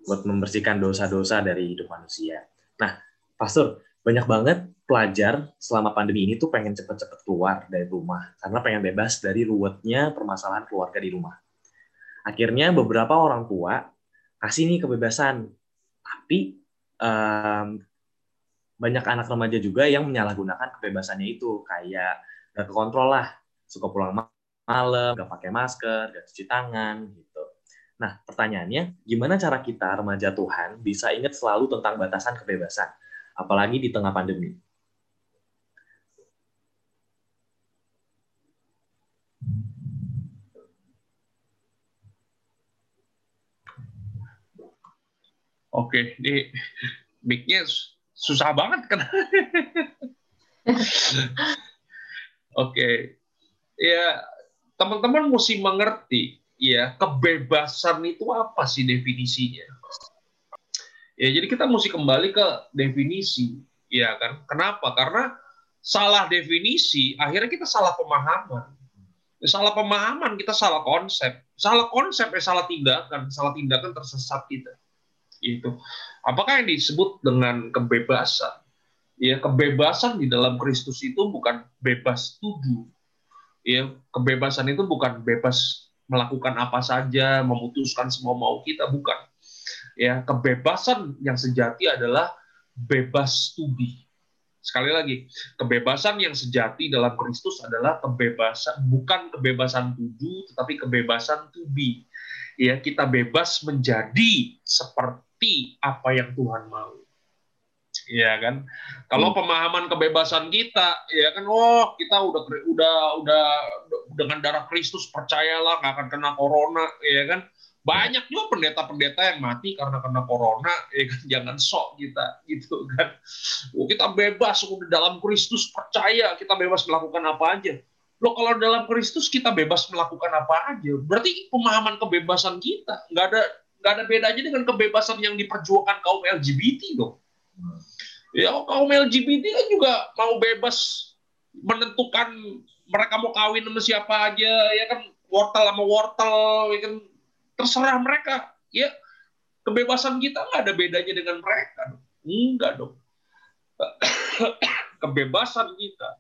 buat membersihkan dosa-dosa dari hidup manusia. Nah, Pastor, banyak banget pelajar selama pandemi ini tuh pengen cepet-cepet keluar dari rumah karena pengen bebas dari ruwetnya permasalahan keluarga di rumah. Akhirnya beberapa orang tua kasih nih kebebasan, tapi um, banyak anak remaja juga yang menyalahgunakan kebebasannya itu, kayak gak kekontrol lah, suka pulang malam, gak pakai masker, gak cuci tangan, gitu. Nah, pertanyaannya, gimana cara kita remaja Tuhan bisa ingat selalu tentang batasan kebebasan? apalagi di tengah pandemi. Oke, ini mic-nya susah banget kan. Oke. Ya, teman-teman mesti mengerti ya, kebebasan itu apa sih definisinya? Ya, jadi kita mesti kembali ke definisi, ya kan? Kenapa? Karena salah definisi, akhirnya kita salah pemahaman. Salah pemahaman, kita salah konsep. Salah konsep, ya salah tindakan. Salah tindakan tersesat kita. Itu. Apakah yang disebut dengan kebebasan? Ya, kebebasan di dalam Kristus itu bukan bebas tuduh. Ya, kebebasan itu bukan bebas melakukan apa saja, memutuskan semua mau kita, bukan. Ya, kebebasan yang sejati adalah bebas to be. Sekali lagi, kebebasan yang sejati dalam Kristus adalah kebebasan bukan kebebasan tujuh, tetapi kebebasan to be. Ya, kita bebas menjadi seperti apa yang Tuhan mau. Ya kan? Kalau pemahaman kebebasan kita, ya kan, oh kita udah udah udah dengan darah Kristus percayalah nggak akan kena corona, ya kan? banyak juga pendeta-pendeta yang mati karena kena corona ya kan jangan sok kita gitu kan oh, kita bebas udah dalam Kristus percaya kita bebas melakukan apa aja lo kalau dalam Kristus kita bebas melakukan apa aja berarti pemahaman kebebasan kita nggak ada nggak ada bedanya dengan kebebasan yang diperjuangkan kaum LGBT dong. Ya kaum LGBT kan juga mau bebas menentukan mereka mau kawin sama siapa aja ya kan? Wortel sama wortel ya kan? Terserah mereka. Ya kebebasan kita nggak ada bedanya dengan mereka enggak dong. Kebebasan kita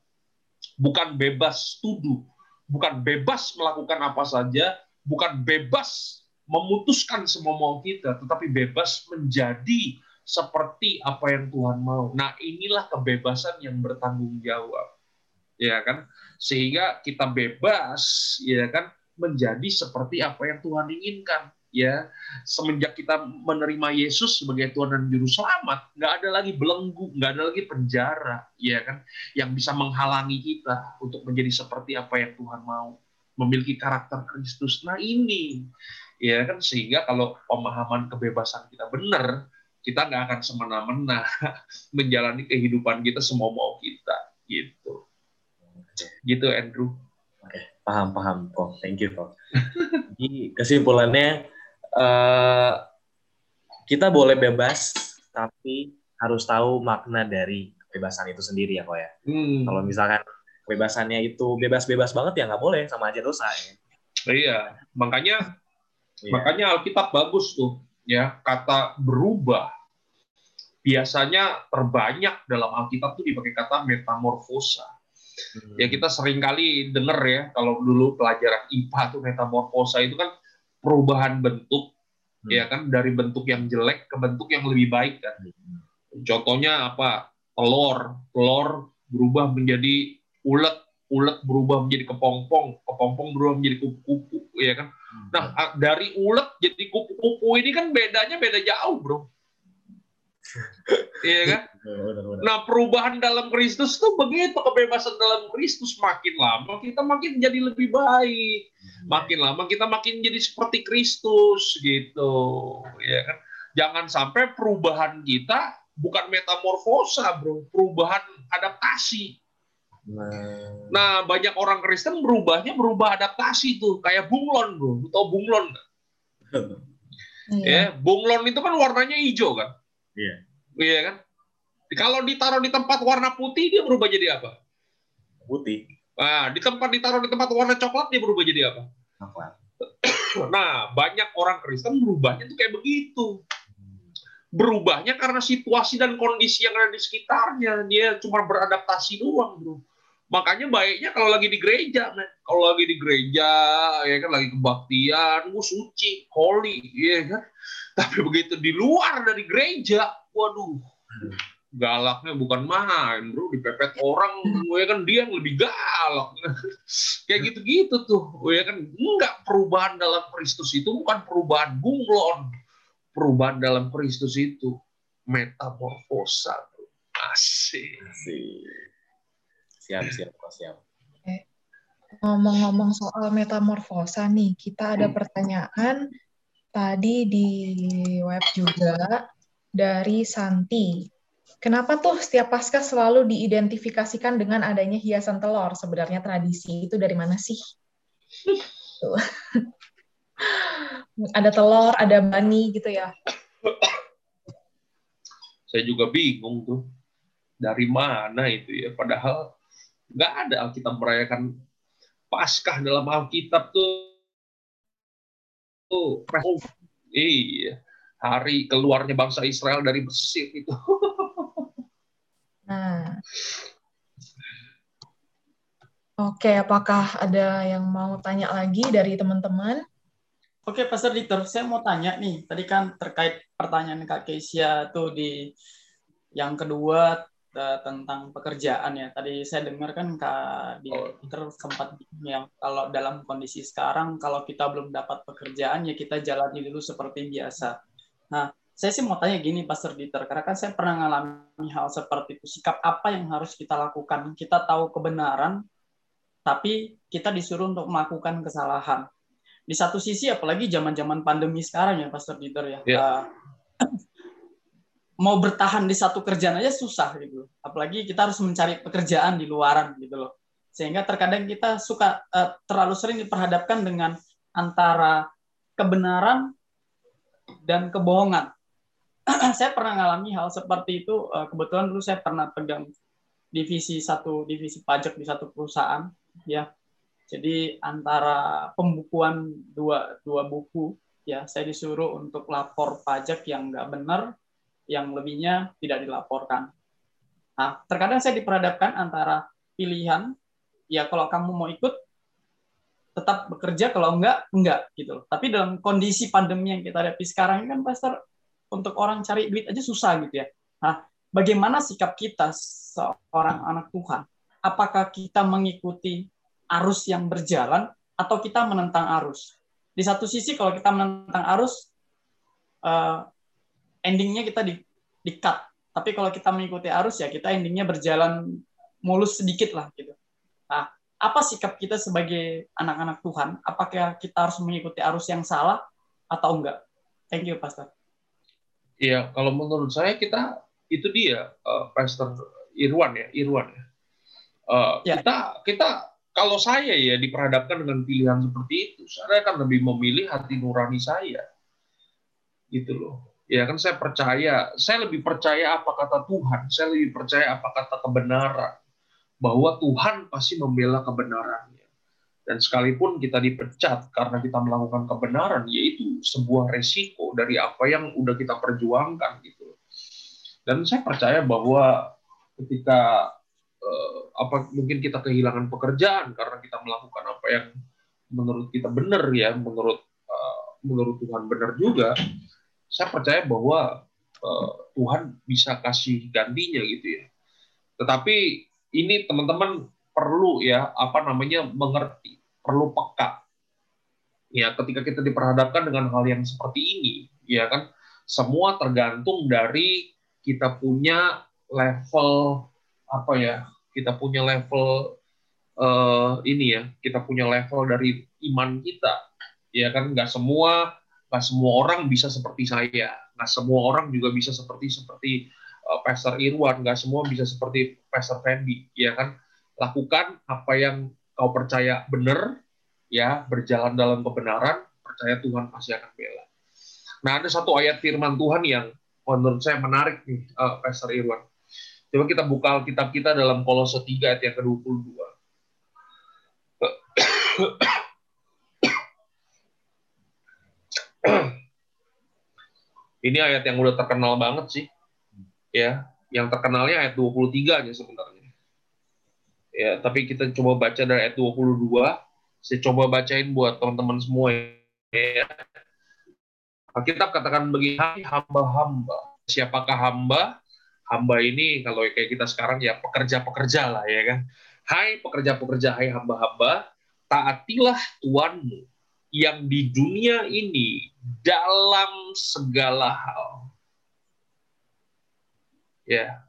bukan bebas tuduh bukan bebas melakukan apa saja bukan bebas memutuskan semua mau kita tetapi bebas menjadi seperti apa yang Tuhan mau. Nah inilah kebebasan yang bertanggung jawab. Ya kan? Sehingga kita bebas ya kan menjadi seperti apa yang Tuhan inginkan. Ya semenjak kita menerima Yesus sebagai Tuhan dan Juru Selamat nggak ada lagi belenggu nggak ada lagi penjara ya kan yang bisa menghalangi kita untuk menjadi seperti apa yang Tuhan mau. Memiliki karakter Kristus. Nah ini ya kan sehingga kalau pemahaman kebebasan kita benar kita nggak akan semena-mena menjalani kehidupan kita semua mau kita gitu. Gitu Andrew. Paham paham kok thank you kok jadi kesimpulannya uh, kita boleh bebas tapi harus tahu makna dari kebebasan itu sendiri ya kok ya. Hmm. kalau misalkan kebebasannya itu bebas-bebas banget ya nggak boleh. Sama aja dosa ya. Iya. Makanya iya. makanya Alkitab bagus tuh ya kata berubah biasanya terbanyak dalam Alkitab tuh dipakai kata metamorfosa Ya kita sering kali dengar ya kalau dulu pelajaran IPA tuh metamorfosa itu kan perubahan bentuk hmm. ya kan dari bentuk yang jelek ke bentuk yang lebih baik kan. Hmm. Contohnya apa? Telur, telur berubah menjadi ulet, ulet berubah menjadi kepompong, kepompong berubah menjadi kupu-kupu ya kan. Hmm. Nah, dari ulet jadi kupu-kupu ini kan bedanya beda jauh, Bro. Iya kan? Nah perubahan dalam Kristus tuh begitu kebebasan dalam Kristus makin lama kita makin jadi lebih baik, makin lama kita makin jadi seperti Kristus gitu, ya kan? Jangan sampai perubahan kita bukan metamorfosa bro, perubahan adaptasi. Nah, nah banyak orang Kristen berubahnya berubah adaptasi tuh, kayak bunglon bro, tau bunglon nggak? Iya. Ya, bunglon itu kan warnanya hijau kan? Iya. Iya kan? Kalau ditaruh di tempat warna putih dia berubah jadi apa? Putih. Nah, di tempat ditaruh di tempat warna coklat dia berubah jadi apa? Coklat. nah, banyak orang Kristen berubahnya tuh kayak begitu. Berubahnya karena situasi dan kondisi yang ada di sekitarnya. Dia cuma beradaptasi doang, bro. Makanya baiknya kalau lagi di gereja, man. kalau lagi di gereja, ya kan lagi kebaktian, gue suci, holy, ya kan. Tapi begitu di luar dari gereja, waduh, galaknya bukan main, bro. Dipepet orang, ya kan dia yang lebih galak. Kayak gitu-gitu tuh, ya kan. Enggak perubahan dalam Kristus itu bukan perubahan bunglon. Perubahan dalam Kristus itu metamorfosa. Asik. Asik. Siap, siap, siap. Ngomong-ngomong soal metamorfosa nih, kita ada pertanyaan tadi di web juga dari Santi. Kenapa tuh setiap pasca selalu diidentifikasikan dengan adanya hiasan telur? Sebenarnya tradisi itu dari mana sih? ada telur, ada bani gitu ya. Saya juga bingung tuh. dari mana itu ya? Padahal nggak ada Alkitab merayakan Paskah dalam Alkitab tuh. tuh iya, hari keluarnya bangsa Israel dari Mesir itu. Nah. Oke, apakah ada yang mau tanya lagi dari teman-teman? Oke, Pastor Dieter, saya mau tanya nih. Tadi kan terkait pertanyaan Kak Kesia tuh di yang kedua tentang pekerjaan ya. Tadi saya dengar kan Kak Dieter sempat yang kalau dalam kondisi sekarang kalau kita belum dapat pekerjaan ya kita jalani dulu seperti biasa. Nah, saya sih mau tanya gini Pastor Dieter, karena kan saya pernah mengalami hal seperti itu. Sikap apa yang harus kita lakukan? Kita tahu kebenaran, tapi kita disuruh untuk melakukan kesalahan. Di satu sisi, apalagi zaman-zaman pandemi sekarang ya, Pastor Dieter ya, Ya. uh, mau bertahan di satu kerjaan aja susah gitu. Apalagi kita harus mencari pekerjaan di luaran gitu loh. Sehingga terkadang kita suka uh, terlalu sering diperhadapkan dengan antara kebenaran dan kebohongan. saya pernah mengalami hal seperti itu. uh, kebetulan dulu saya pernah pegang divisi satu divisi pajak di satu perusahaan ya jadi antara pembukuan dua dua buku ya saya disuruh untuk lapor pajak yang nggak benar yang lebihnya tidak dilaporkan. Nah terkadang saya diperhadapkan antara pilihan ya kalau kamu mau ikut tetap bekerja kalau enggak enggak gitu tapi dalam kondisi pandemi yang kita hadapi sekarang kan pastor untuk orang cari duit aja susah gitu ya. Nah bagaimana sikap kita seorang anak Tuhan? Apakah kita mengikuti arus yang berjalan atau kita menentang arus. Di satu sisi kalau kita menentang arus, uh, endingnya kita di, di cut. Tapi kalau kita mengikuti arus ya kita endingnya berjalan mulus sedikit lah gitu. Nah, apa sikap kita sebagai anak-anak Tuhan? Apakah kita harus mengikuti arus yang salah atau enggak? Thank you, Pastor. Iya, kalau menurut saya kita itu dia, uh, Pastor Irwan ya, Irwan ya. Uh, Ya. Kita kita kalau saya ya diperhadapkan dengan pilihan seperti itu, saya akan lebih memilih hati nurani saya. Gitu loh. Ya kan saya percaya, saya lebih percaya apa kata Tuhan, saya lebih percaya apa kata kebenaran. Bahwa Tuhan pasti membela kebenarannya. Dan sekalipun kita dipecat karena kita melakukan kebenaran, yaitu sebuah resiko dari apa yang udah kita perjuangkan gitu. Dan saya percaya bahwa ketika eh, apa mungkin kita kehilangan pekerjaan karena kita melakukan apa yang menurut kita benar ya menurut eh, menurut Tuhan benar juga saya percaya bahwa eh, Tuhan bisa kasih gantinya gitu ya. Tetapi ini teman-teman perlu ya apa namanya mengerti perlu peka. Ya ketika kita diperhadapkan dengan hal yang seperti ini ya kan semua tergantung dari kita punya level apa ya kita punya level eh, ini ya kita punya level dari iman kita. Ya kan nggak semua nggak semua orang bisa seperti saya. Nggak semua orang juga bisa seperti seperti eh, Pastor Irwan. Nggak semua bisa seperti Pastor Fendi ya kan? Lakukan apa yang kau percaya benar ya berjalan dalam kebenaran percaya Tuhan pasti akan bela. Nah ada satu ayat firman Tuhan yang menurut saya menarik nih eh, Pastor Irwan. Coba kita buka Alkitab kita dalam Kolose 3 ayat yang ke-22. Ini ayat yang udah terkenal banget sih. Ya, yang terkenalnya ayat 23 aja sebenarnya. Ya, tapi kita coba baca dari ayat 22. Saya coba bacain buat teman-teman semua ya. Alkitab katakan begini, "Hai hamba-hamba." Siapakah hamba? hamba ini kalau kayak kita sekarang ya pekerja-pekerja lah ya kan. Hai pekerja-pekerja, hai hamba-hamba, taatilah Tuanmu yang di dunia ini dalam segala hal. Ya.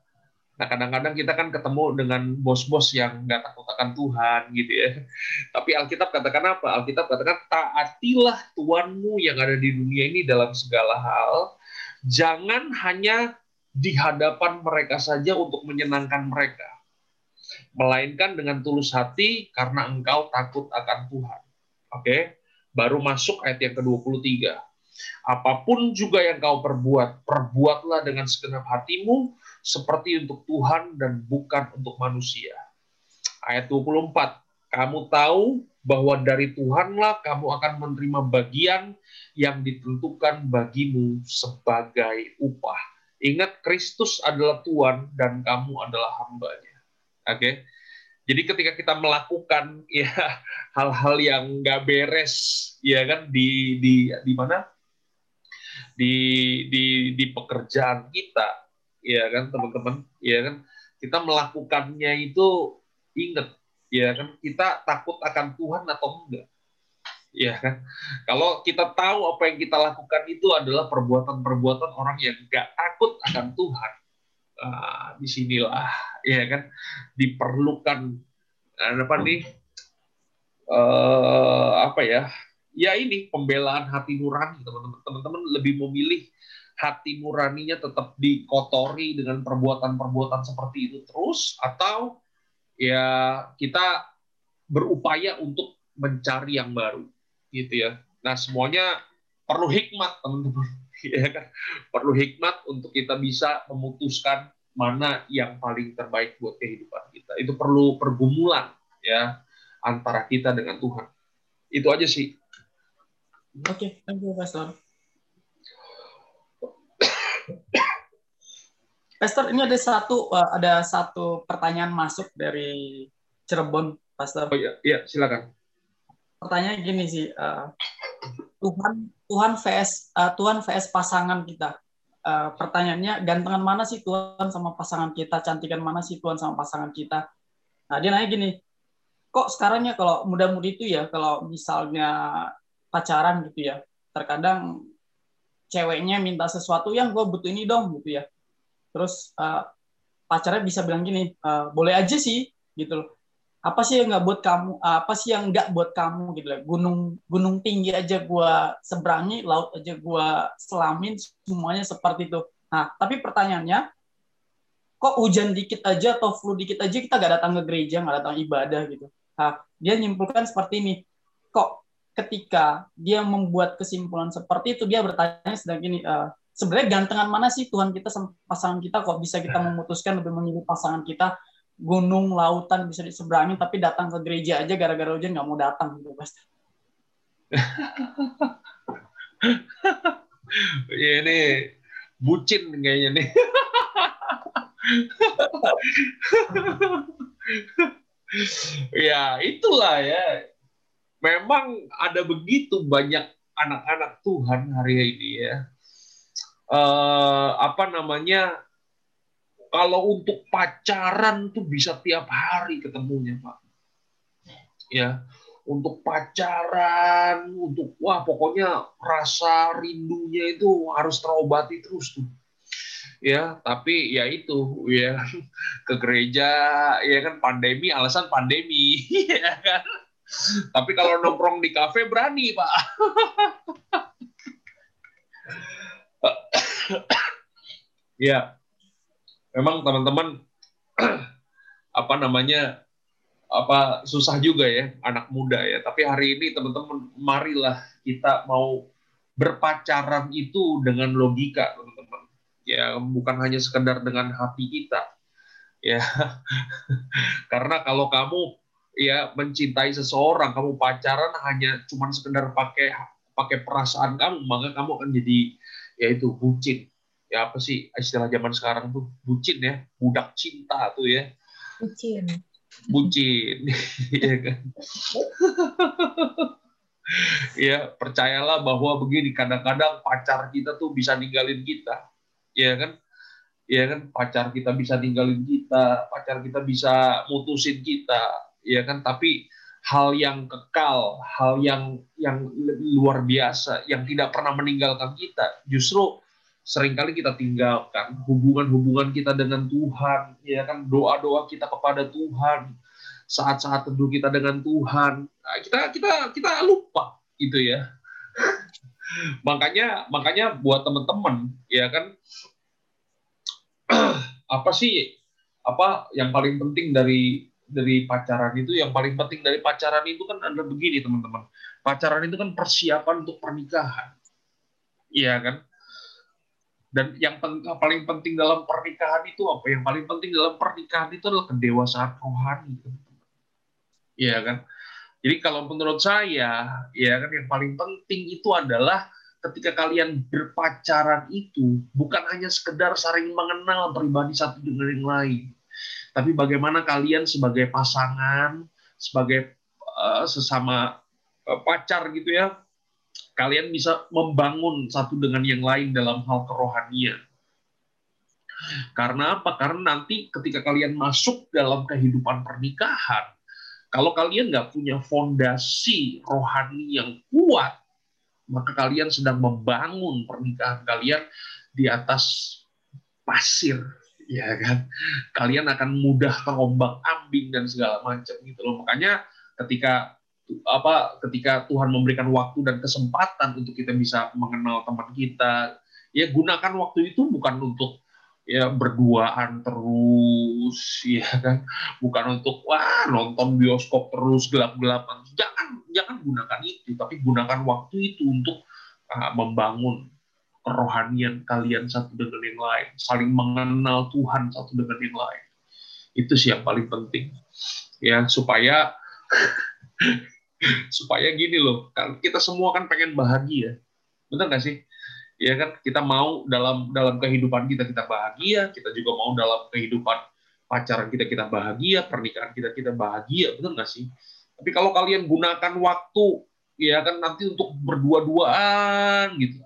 Nah, kadang-kadang kita kan ketemu dengan bos-bos yang nggak takut akan Tuhan gitu ya. Tapi Alkitab katakan apa? Alkitab katakan taatilah Tuanmu yang ada di dunia ini dalam segala hal. Jangan hanya di hadapan mereka saja untuk menyenangkan mereka, melainkan dengan tulus hati karena engkau takut akan Tuhan. Oke, baru masuk ayat yang ke-23. Apa pun juga yang kau perbuat, perbuatlah dengan segenap hatimu seperti untuk Tuhan dan bukan untuk manusia. Ayat 24, kamu tahu bahwa dari Tuhanlah kamu akan menerima bagian yang ditentukan bagimu sebagai upah. Ingat Kristus adalah Tuhan dan kamu adalah hambanya. Oke. Jadi ketika kita melakukan ya hal-hal yang nggak beres ya kan di di di mana? Di di di pekerjaan kita ya kan teman-teman ya kan? Kita melakukannya itu ingat ya kan? Kita takut akan Tuhan atau enggak ya kan? Kalau kita tahu apa yang kita lakukan itu adalah perbuatan-perbuatan orang yang enggak takut akan Tuhan ah, di sinilah ya kan? Diperlukan eh, apa nih? Eh, apa ya? Ya ini pembelaan hati nurani teman-teman. Teman-teman lebih memilih hati nuraninya tetap dikotori dengan perbuatan-perbuatan seperti itu terus atau ya kita berupaya untuk mencari yang baru gitu ya. Nah semuanya perlu hikmat teman-teman ya kan? Perlu hikmat untuk kita bisa memutuskan mana yang paling terbaik buat kehidupan kita. Itu perlu pergumulan ya antara kita dengan Tuhan. Itu aja sih. Oke, thank you, Pastor. Pastor, ini ada satu uh, ada satu pertanyaan masuk dari Cirebon, Pastor. oh iya iya silakan. Pertanyaannya gini sih, uh, Tuhan Tuhan VS uh, Tuhan VS pasangan kita. Uh, pertanyaannya, gantengan mana sih Tuhan sama pasangan kita? Cantikan mana sih Tuhan sama pasangan kita? Nah, dia nanya gini, kok sekarang ya kalau muda-mudi itu ya, kalau misalnya pacaran gitu ya, terkadang ceweknya minta sesuatu yang gue butuh ini dong gitu ya. Terus uh, pacarnya bisa bilang gini, "Uh, boleh aja sih gitu loh. Apa sih yang nggak buat kamu? Apa sih yang nggak buat kamu gitu loh. Gunung gunung tinggi aja gue seberangi, laut aja gue selamin, semuanya seperti itu. Nah, tapi pertanyaannya, kok hujan dikit aja atau flu dikit aja kita nggak datang ke gereja, nggak datang ibadah gitu. Nah, dia nyimpulkan seperti ini. Kok ketika dia membuat kesimpulan seperti itu, dia bertanya sedang gini, "Eh, sebenarnya gantengan mana sih Tuhan kita sama pasangan kita kok bisa kita memutuskan lebih memilih pasangan kita gunung lautan bisa diseberangi tapi datang ke gereja aja gara-gara hujan nggak mau datang gitu Pastor. ya ini bucin kayaknya nih. Ya itulah ya. Memang ada begitu banyak anak-anak Tuhan hari ini ya. Eh, apa namanya kalau untuk pacaran tuh bisa tiap hari ketemunya pak. Ya untuk pacaran untuk wah pokoknya rasa rindunya itu harus terobati terus tuh. Ya tapi ya itu ya ke gereja ya kan pandemi alasan pandemi ya kan. Tapi kalau nongkrong di kafe berani pak. Ya memang teman-teman apa namanya apa susah juga ya anak muda ya. Tapi hari ini teman-teman marilah kita mau berpacaran itu dengan logika teman-teman. Ya bukan hanya sekedar dengan hati kita ya. Karena kalau kamu ya mencintai seseorang kamu pacaran hanya cuman sekedar pakai pakai perasaan kamu maka kamu akan jadi yaitu bucin ya apa sih istilah zaman sekarang tuh? Bucin ya budak cinta tuh ya. Bucin. bucin ya kan? Ya percayalah bahwa begini kadang-kadang pacar kita tuh bisa ninggalin kita. Ya kan? Ya kan? Pacar kita bisa ninggalin kita pacar kita bisa mutusin kita. Ya kan? Tapi hal yang kekal hal yang yang luar biasa yang tidak pernah meninggalkan kita justru sering kali kita tinggalkan hubungan-hubungan kita dengan Tuhan, ya kan? Doa-doa kita kepada Tuhan, saat-saat teduh kita dengan Tuhan, nah, kita kita kita lupa itu ya. makanya makanya buat teman-teman ya kan? Apa sih apa yang paling penting dari dari pacaran itu? Yang paling penting dari pacaran itu kan adalah begini teman-teman. Pacaran itu kan persiapan untuk pernikahan. Iya kan? Dan yang pen- paling penting dalam pernikahan itu apa? Yang paling penting dalam pernikahan itu adalah kedewasaan rohani. Iya kan? Jadi kalau menurut saya, ya kan yang paling penting itu adalah ketika kalian berpacaran itu bukan hanya sekedar saling mengenal pribadi satu dengan yang lain, tapi bagaimana kalian sebagai pasangan, sebagai eh, sesama eh, pacar gitu ya, kalian bisa membangun satu dengan yang lain dalam hal kerohanian. Karena apa? Karena nanti ketika kalian masuk dalam kehidupan pernikahan, kalau kalian nggak punya fondasi rohani yang kuat, maka kalian sedang membangun pernikahan kalian di atas pasir, ya kan? Kalian akan mudah terombang ambing dan segala macam gitu loh. Makanya ketika apa ketika Tuhan memberikan waktu dan kesempatan untuk kita bisa mengenal teman kita, ya gunakan waktu itu bukan untuk ya berduaan terus ya kan? Bukan untuk wah nonton bioskop terus gelap-gelapan. Jangan jangan gunakan itu tapi gunakan waktu itu untuk uh, membangun kerohanian kalian satu dengan yang lain saling mengenal Tuhan satu dengan yang lain. Itu sih yang paling penting ya supaya supaya gini loh kan kita semua kan pengen bahagia. Benar nggak sih? Ya kan? Kita mau dalam dalam kehidupan kita kita bahagia. Kita juga mau dalam kehidupan pacaran kita kita bahagia. Pernikahan kita kita bahagia. Benar nggak sih? Tapi kalau kalian gunakan waktu ya kan? Nanti untuk berdua-duaan gitu.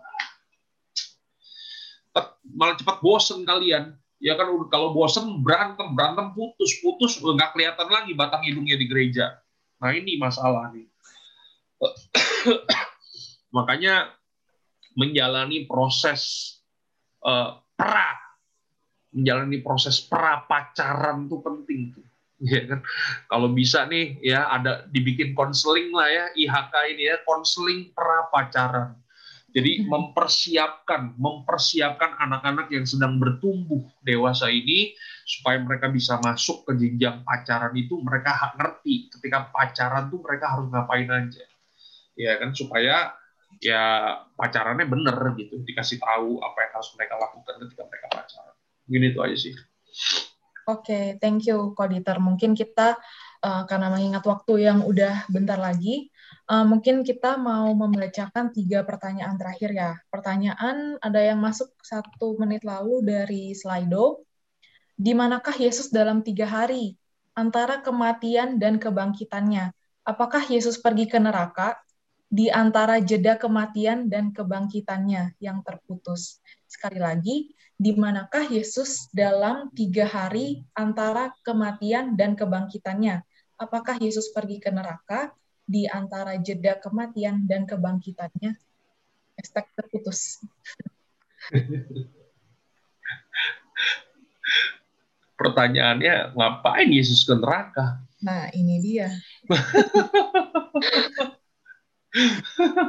Malah cepat bosen kalian. Ya kan? Kalau bosen berantem. Berantem putus. Putus nggak kelihatan lagi batang hidungnya di gereja nah ini masalah nih. Makanya menjalani proses uh, pra. Menjalani proses pra pacaran tuh penting tuh. Ya kan? Kalau bisa nih ya ada dibikin konseling lah ya IHK ini ya konseling pra pacaran jadi mempersiapkan mempersiapkan anak-anak yang sedang bertumbuh dewasa ini supaya mereka bisa masuk ke jenjang pacaran itu mereka ngerti ketika pacaran tuh mereka harus ngapain aja. Ya kan? Supaya ya pacarannya bener gitu dikasih tahu apa yang harus mereka lakukan ketika mereka pacaran. Gini itu aja sih. Oke okay, thank you Koditer mungkin kita uh, karena mengingat waktu yang udah bentar lagi uh, mungkin kita mau membacakan tiga pertanyaan terakhir ya. Pertanyaan ada yang masuk satu menit lalu dari Slido. Di manakah Yesus dalam tiga hari? Antara kematian dan kebangkitannya. Apakah Yesus pergi ke neraka? Di antara jeda kematian dan kebangkitannya yang terputus. Sekali lagi, di manakah Yesus dalam tiga hari antara kematian dan kebangkitannya? Apakah Yesus pergi ke neraka di antara jeda kematian dan kebangkitannya? Hashtag terputus. Pertanyaannya, ngapain Yesus ke neraka? Nah, ini dia.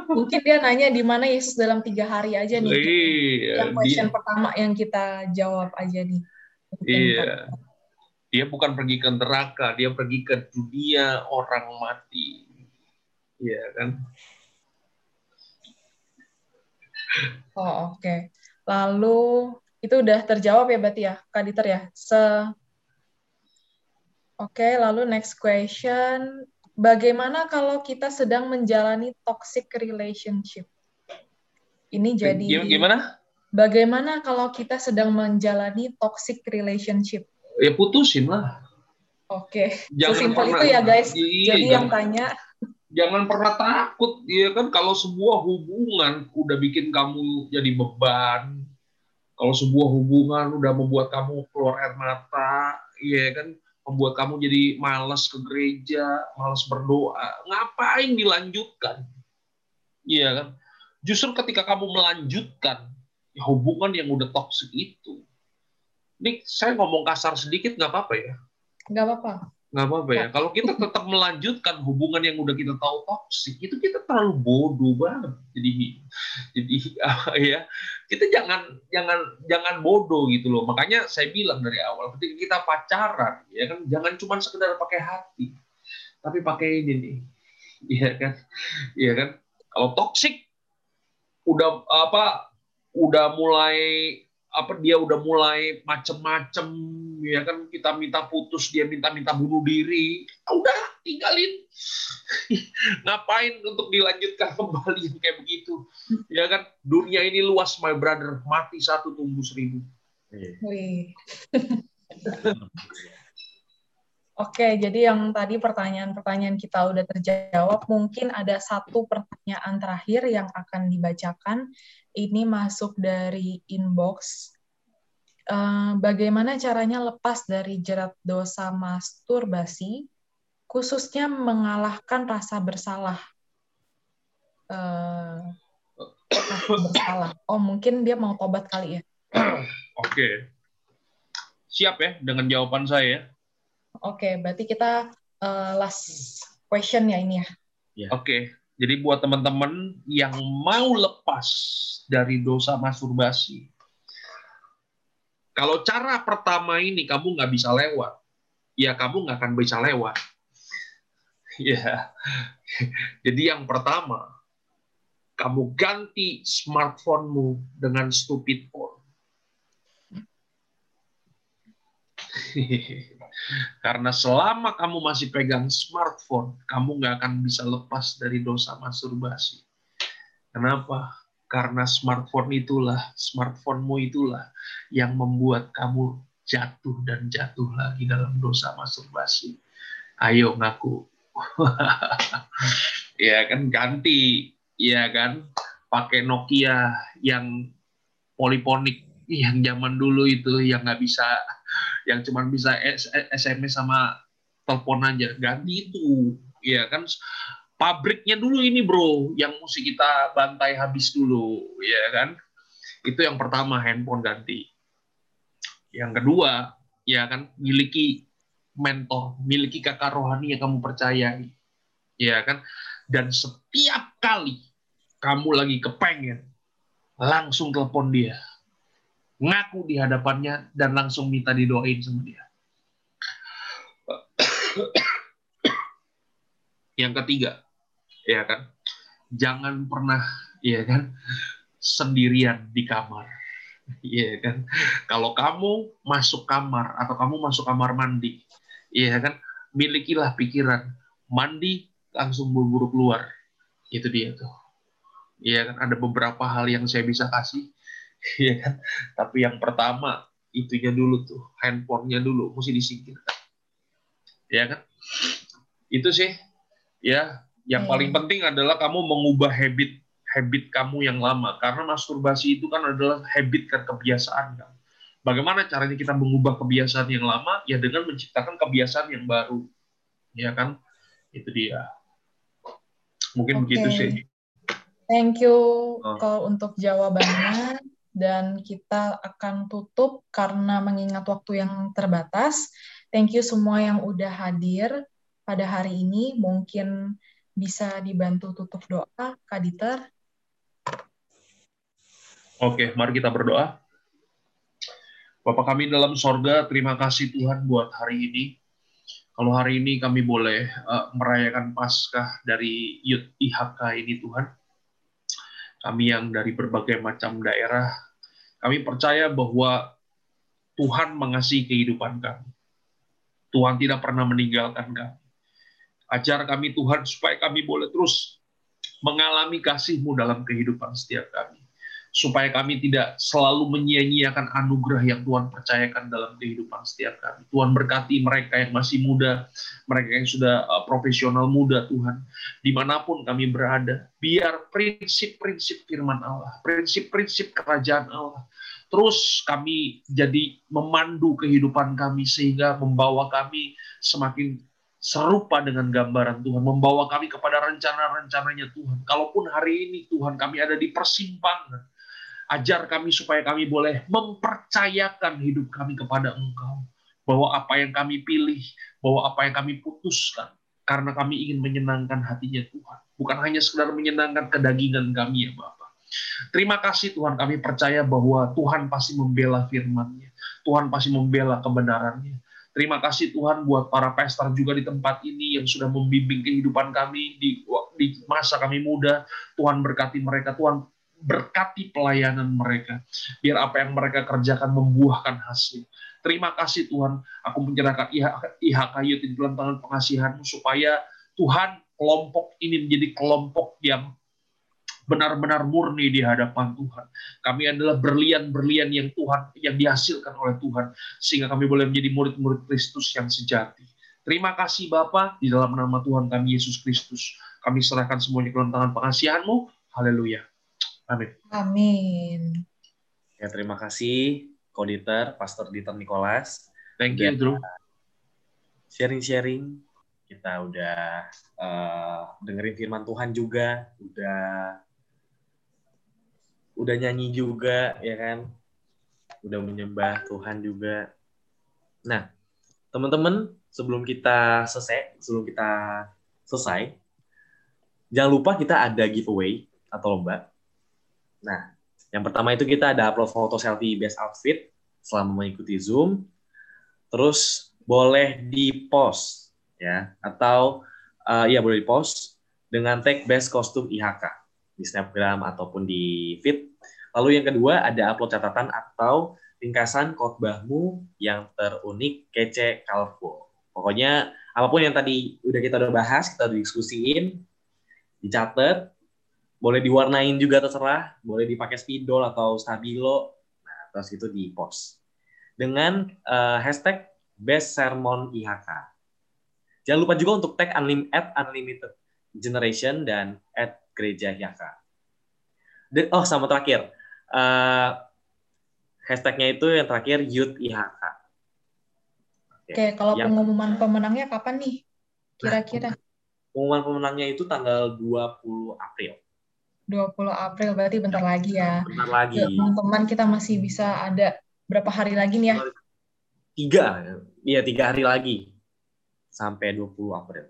Mungkin dia nanya di mana Yesus dalam tiga hari aja nih. Iya, yang question dia, pertama yang kita jawab aja nih. Mungkin iya. Kan. Dia bukan pergi ke neraka, dia pergi ke dunia orang mati. Iya kan? Oh, oke. Okay. Lalu itu udah terjawab ya berarti ya, Kak Diter ya? Se Oke, okay, lalu next question bagaimana kalau kita sedang menjalani toxic relationship? Ini jadi gimana? Bagaimana kalau kita sedang menjalani toxic relationship? Ya putusin lah. Oke, okay. sesimpel itu ya guys. Iya, jadi jangan, yang tanya jangan pernah takut, ya kan kalau sebuah hubungan udah bikin kamu jadi beban, kalau sebuah hubungan udah membuat kamu keluar air mata, ya kan membuat kamu jadi malas ke gereja, malas berdoa. Ngapain dilanjutkan? Iya kan? Justru ketika kamu melanjutkan ya hubungan yang udah toksik itu. Ini saya ngomong kasar sedikit nggak apa-apa ya? Nggak apa-apa. Nggak apa-apa ya. Kalau kita tetap melanjutkan hubungan yang udah kita tahu toksik, itu kita terlalu bodoh banget. Jadi, jadi ya kita jangan jangan jangan bodoh gitu loh. Makanya saya bilang dari awal, ketika kita pacaran, ya kan jangan cuma sekedar pakai hati, tapi pakai ini nih, iya kan, iya kan. Kalau toksik udah apa udah mulai apa dia udah mulai macem-macem ya kan kita minta putus dia minta-minta bunuh diri. Ah, udah tinggalin. Ngapain untuk dilanjutkan kembali yang kayak begitu? Ya kan dunia ini luas my brother. Mati satu tumbuh seribu. Iya. Oke, jadi yang tadi pertanyaan-pertanyaan kita udah terjawab, mungkin ada satu pertanyaan terakhir yang akan dibacakan. Ini masuk dari inbox. Eh, bagaimana caranya lepas dari jerat dosa masturbasi, khususnya mengalahkan rasa bersalah? Eh, rasa bersalah. Oh, mungkin dia mau tobat kali ya? oke siap ya dengan jawaban saya Oke, berarti kita eh, last question ya ini ya. Oke, jadi buat teman-teman yang mau lepas dari dosa masturbasi, kalau cara pertama ini kamu nggak bisa lewat, ya kamu nggak akan bisa lewat. Ya, jadi yang pertama, kamu ganti smartphone-mu dengan stupid phone. Karena selama kamu masih pegang smartphone, kamu nggak akan bisa lepas dari dosa masturbasi. Kenapa? Karena smartphone itulah, smartphone-mu itulah yang membuat kamu jatuh dan jatuh lagi dalam dosa masturbasi. Ayo ngaku. ya kan ganti, ya kan pakai Nokia yang poliponik yang zaman dulu itu yang nggak bisa yang cuma bisa SMS sama telepon aja. Ganti itu. Ya kan? Pabriknya dulu ini bro yang mesti kita bantai habis dulu. Ya kan? Itu yang pertama handphone ganti. Yang kedua ya kan miliki mentor miliki kakak rohani yang kamu percayai. Ya kan? Dan setiap kali kamu lagi kepengen langsung telepon dia ngaku di hadapannya dan langsung minta didoain sama dia. Yang ketiga, ya kan, jangan pernah, ya kan, sendirian di kamar, ya kan. Kalau kamu masuk kamar atau kamu masuk kamar mandi, ya kan, milikilah pikiran. Mandi langsung buru-buru keluar, itu dia tuh. Ya kan, ada beberapa hal yang saya bisa kasih, ya kan. Tapi yang pertama itunya dulu tuh, handphonenya dulu mesti disingkirkan. Ya kan? Itu sih ya yang Hmm. paling penting adalah kamu mengubah habit habit kamu yang lama karena masturbasi itu kan adalah habit kan kebiasaan kan. Bagaimana caranya kita mengubah kebiasaan yang lama? Ya dengan menciptakan kebiasaan yang baru. Ya kan? Itu dia. Mungkin Oke. begitu sih. Thank you Oh. Untuk jawabannya dan kita akan tutup karena mengingat waktu yang terbatas. Thank you semua yang udah hadir pada hari ini. Mungkin bisa dibantu tutup doa, Kak Dieter. Oke, mari kita berdoa. Bapak kami dalam sorga, terima kasih Tuhan buat hari ini. Kalau hari ini kami boleh uh, merayakan Paskah dari Yud IHK ini Tuhan. Kami yang dari berbagai macam daerah, kami percaya bahwa Tuhan mengasihi kehidupan kami. Tuhan tidak pernah meninggalkan kami. Ajar kami Tuhan supaya kami boleh terus mengalami kasih-Mu dalam kehidupan setiap kami supaya kami tidak selalu menyia-nyiakan anugerah yang Tuhan percayakan dalam kehidupan setiap kami. Tuhan berkati mereka yang masih muda, mereka yang sudah uh, profesional muda Tuhan, di mana pun kami berada, biar prinsip-prinsip firman Allah, prinsip-prinsip kerajaan Allah, terus kami jadi memandu kehidupan kami sehingga membawa kami semakin serupa dengan gambaran Tuhan, membawa kami kepada rencana-rencananya Tuhan. Kalaupun hari ini Tuhan kami ada di persimpangan, ajar kami supaya kami boleh mempercayakan hidup kami kepada Engkau. Bahwa apa yang kami pilih, bahwa apa yang kami putuskan, karena kami ingin menyenangkan hatinya Tuhan. Bukan hanya sekedar menyenangkan kedagingan kami ya Bapak. Terima kasih Tuhan, kami percaya bahwa Tuhan pasti membela firman-Nya. Tuhan pasti membela kebenarannya. Terima kasih Tuhan buat para pastor juga di tempat ini yang sudah membimbing kehidupan kami di, di masa kami muda. Tuhan berkati mereka. Tuhan berkati pelayanan mereka. Biar apa yang mereka kerjakan membuahkan hasil. Terima kasih Tuhan, aku menyerahkan IHK Youth di dalam tangan pengasihanmu supaya Tuhan kelompok ini menjadi kelompok yang benar-benar murni di hadapan Tuhan. Kami adalah berlian-berlian yang Tuhan yang dihasilkan oleh Tuhan sehingga kami boleh menjadi murid-murid Kristus yang sejati. Terima kasih Bapa di dalam nama Tuhan kami Yesus Kristus. Kami serahkan semuanya ke dalam tangan pengasihanmu. Haleluya. Amin. Amin. Ya, terima kasih Koditer, Pastor Dieter Nicholas. Thank you, Drew. Sharing-sharing. Kita udah uh, dengerin firman Tuhan juga, udah udah nyanyi juga, ya kan? Udah menyembah Tuhan juga. Nah, teman-teman, sebelum kita selesai, sebelum kita selesai, jangan lupa kita ada giveaway atau lomba. Nah, yang pertama itu kita ada upload foto selfie best outfit selama mengikuti Zoom. Terus boleh di post ya atau uh, ya boleh di post dengan tag best kostum IHK di Snapgram ataupun di feed. Lalu yang kedua ada upload catatan atau ringkasan khotbahmu yang terunik, kece, colorful. Pokoknya apa pun yang tadi udah kita udah bahas, kita udah diskusiin, dicatat, boleh diwarnain juga terserah, boleh dipakai spidol atau stabilo, nah terus itu di post dengan uh, hashtag best sermon IHK. Jangan lupa juga untuk tag unlim at unlimited generation dan at gereja IHK. Dan, oh sama terakhir, uh, hashtagnya itu yang terakhir youth IHK. Oke, okay, kalau yang, pengumuman pemenangnya kapan nih? Kira-kira? Pengumuman pemenangnya itu tanggal 20 April. 20 April berarti bentar lagi ya. Bentar lagi. Teman-teman kita masih bisa ada berapa hari lagi nih ya? Tiga, iya tiga hari lagi sampai 20 April.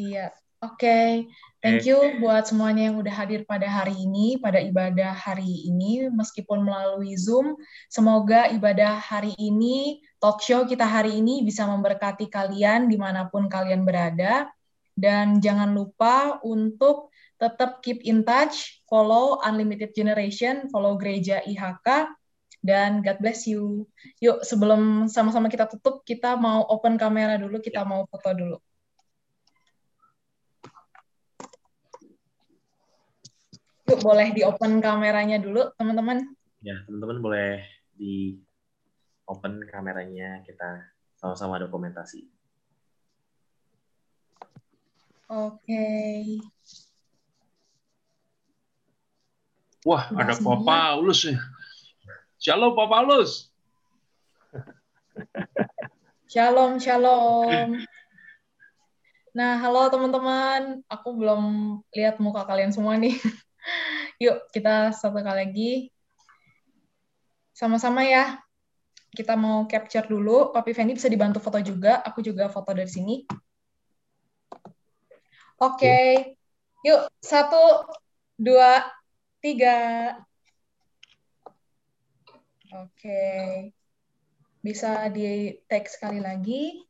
Iya, oke. Okay. Thank you buat semuanya yang udah hadir pada hari ini, pada ibadah hari ini, meskipun melalui Zoom. Semoga ibadah hari ini, talk show kita hari ini bisa memberkati kalian di mana pun kalian berada. Dan jangan lupa untuk tetap keep in touch, follow Unlimited Generation, follow Gereja IHK, dan God bless you. Yuk, sebelum sama-sama kita tutup, kita mau open kamera dulu, kita mau foto dulu. Yuk, boleh di open kameranya dulu, teman-teman. Ya, teman-teman boleh di open kameranya, kita sama-sama dokumentasi. Oke. Okay. Wah, Udah ada Pak Paulus ya. Shalom Pak Paulus. Shalom, shalom. Nah, halo teman-teman. Aku belum lihat muka kalian semua nih. Yuk, kita satu kali lagi. Sama-sama ya. Kita mau capture dulu. Papi Fendi bisa dibantu foto juga. Aku juga foto dari sini. Oke. Okay. Yuk, satu, dua, tiga. Oke. Bisa di tag sekali lagi.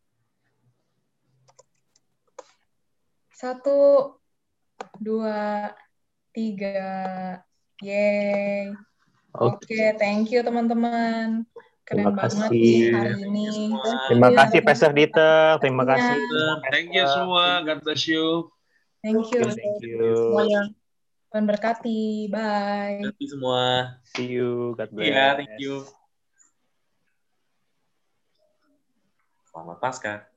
Satu, dua, tiga. Yeay. Oke, okay, thank you teman-teman. Keren Terima banget nih hari ini. Terima kasih Pastor Dita. Terima kasih. Thank you semua. God bless you. Thank you. Thank you. Semuanya. Tuhan berkati. Bye. Terima kasih semua. See you. God bless. Iya, yeah, thank you. Selamat Pasca.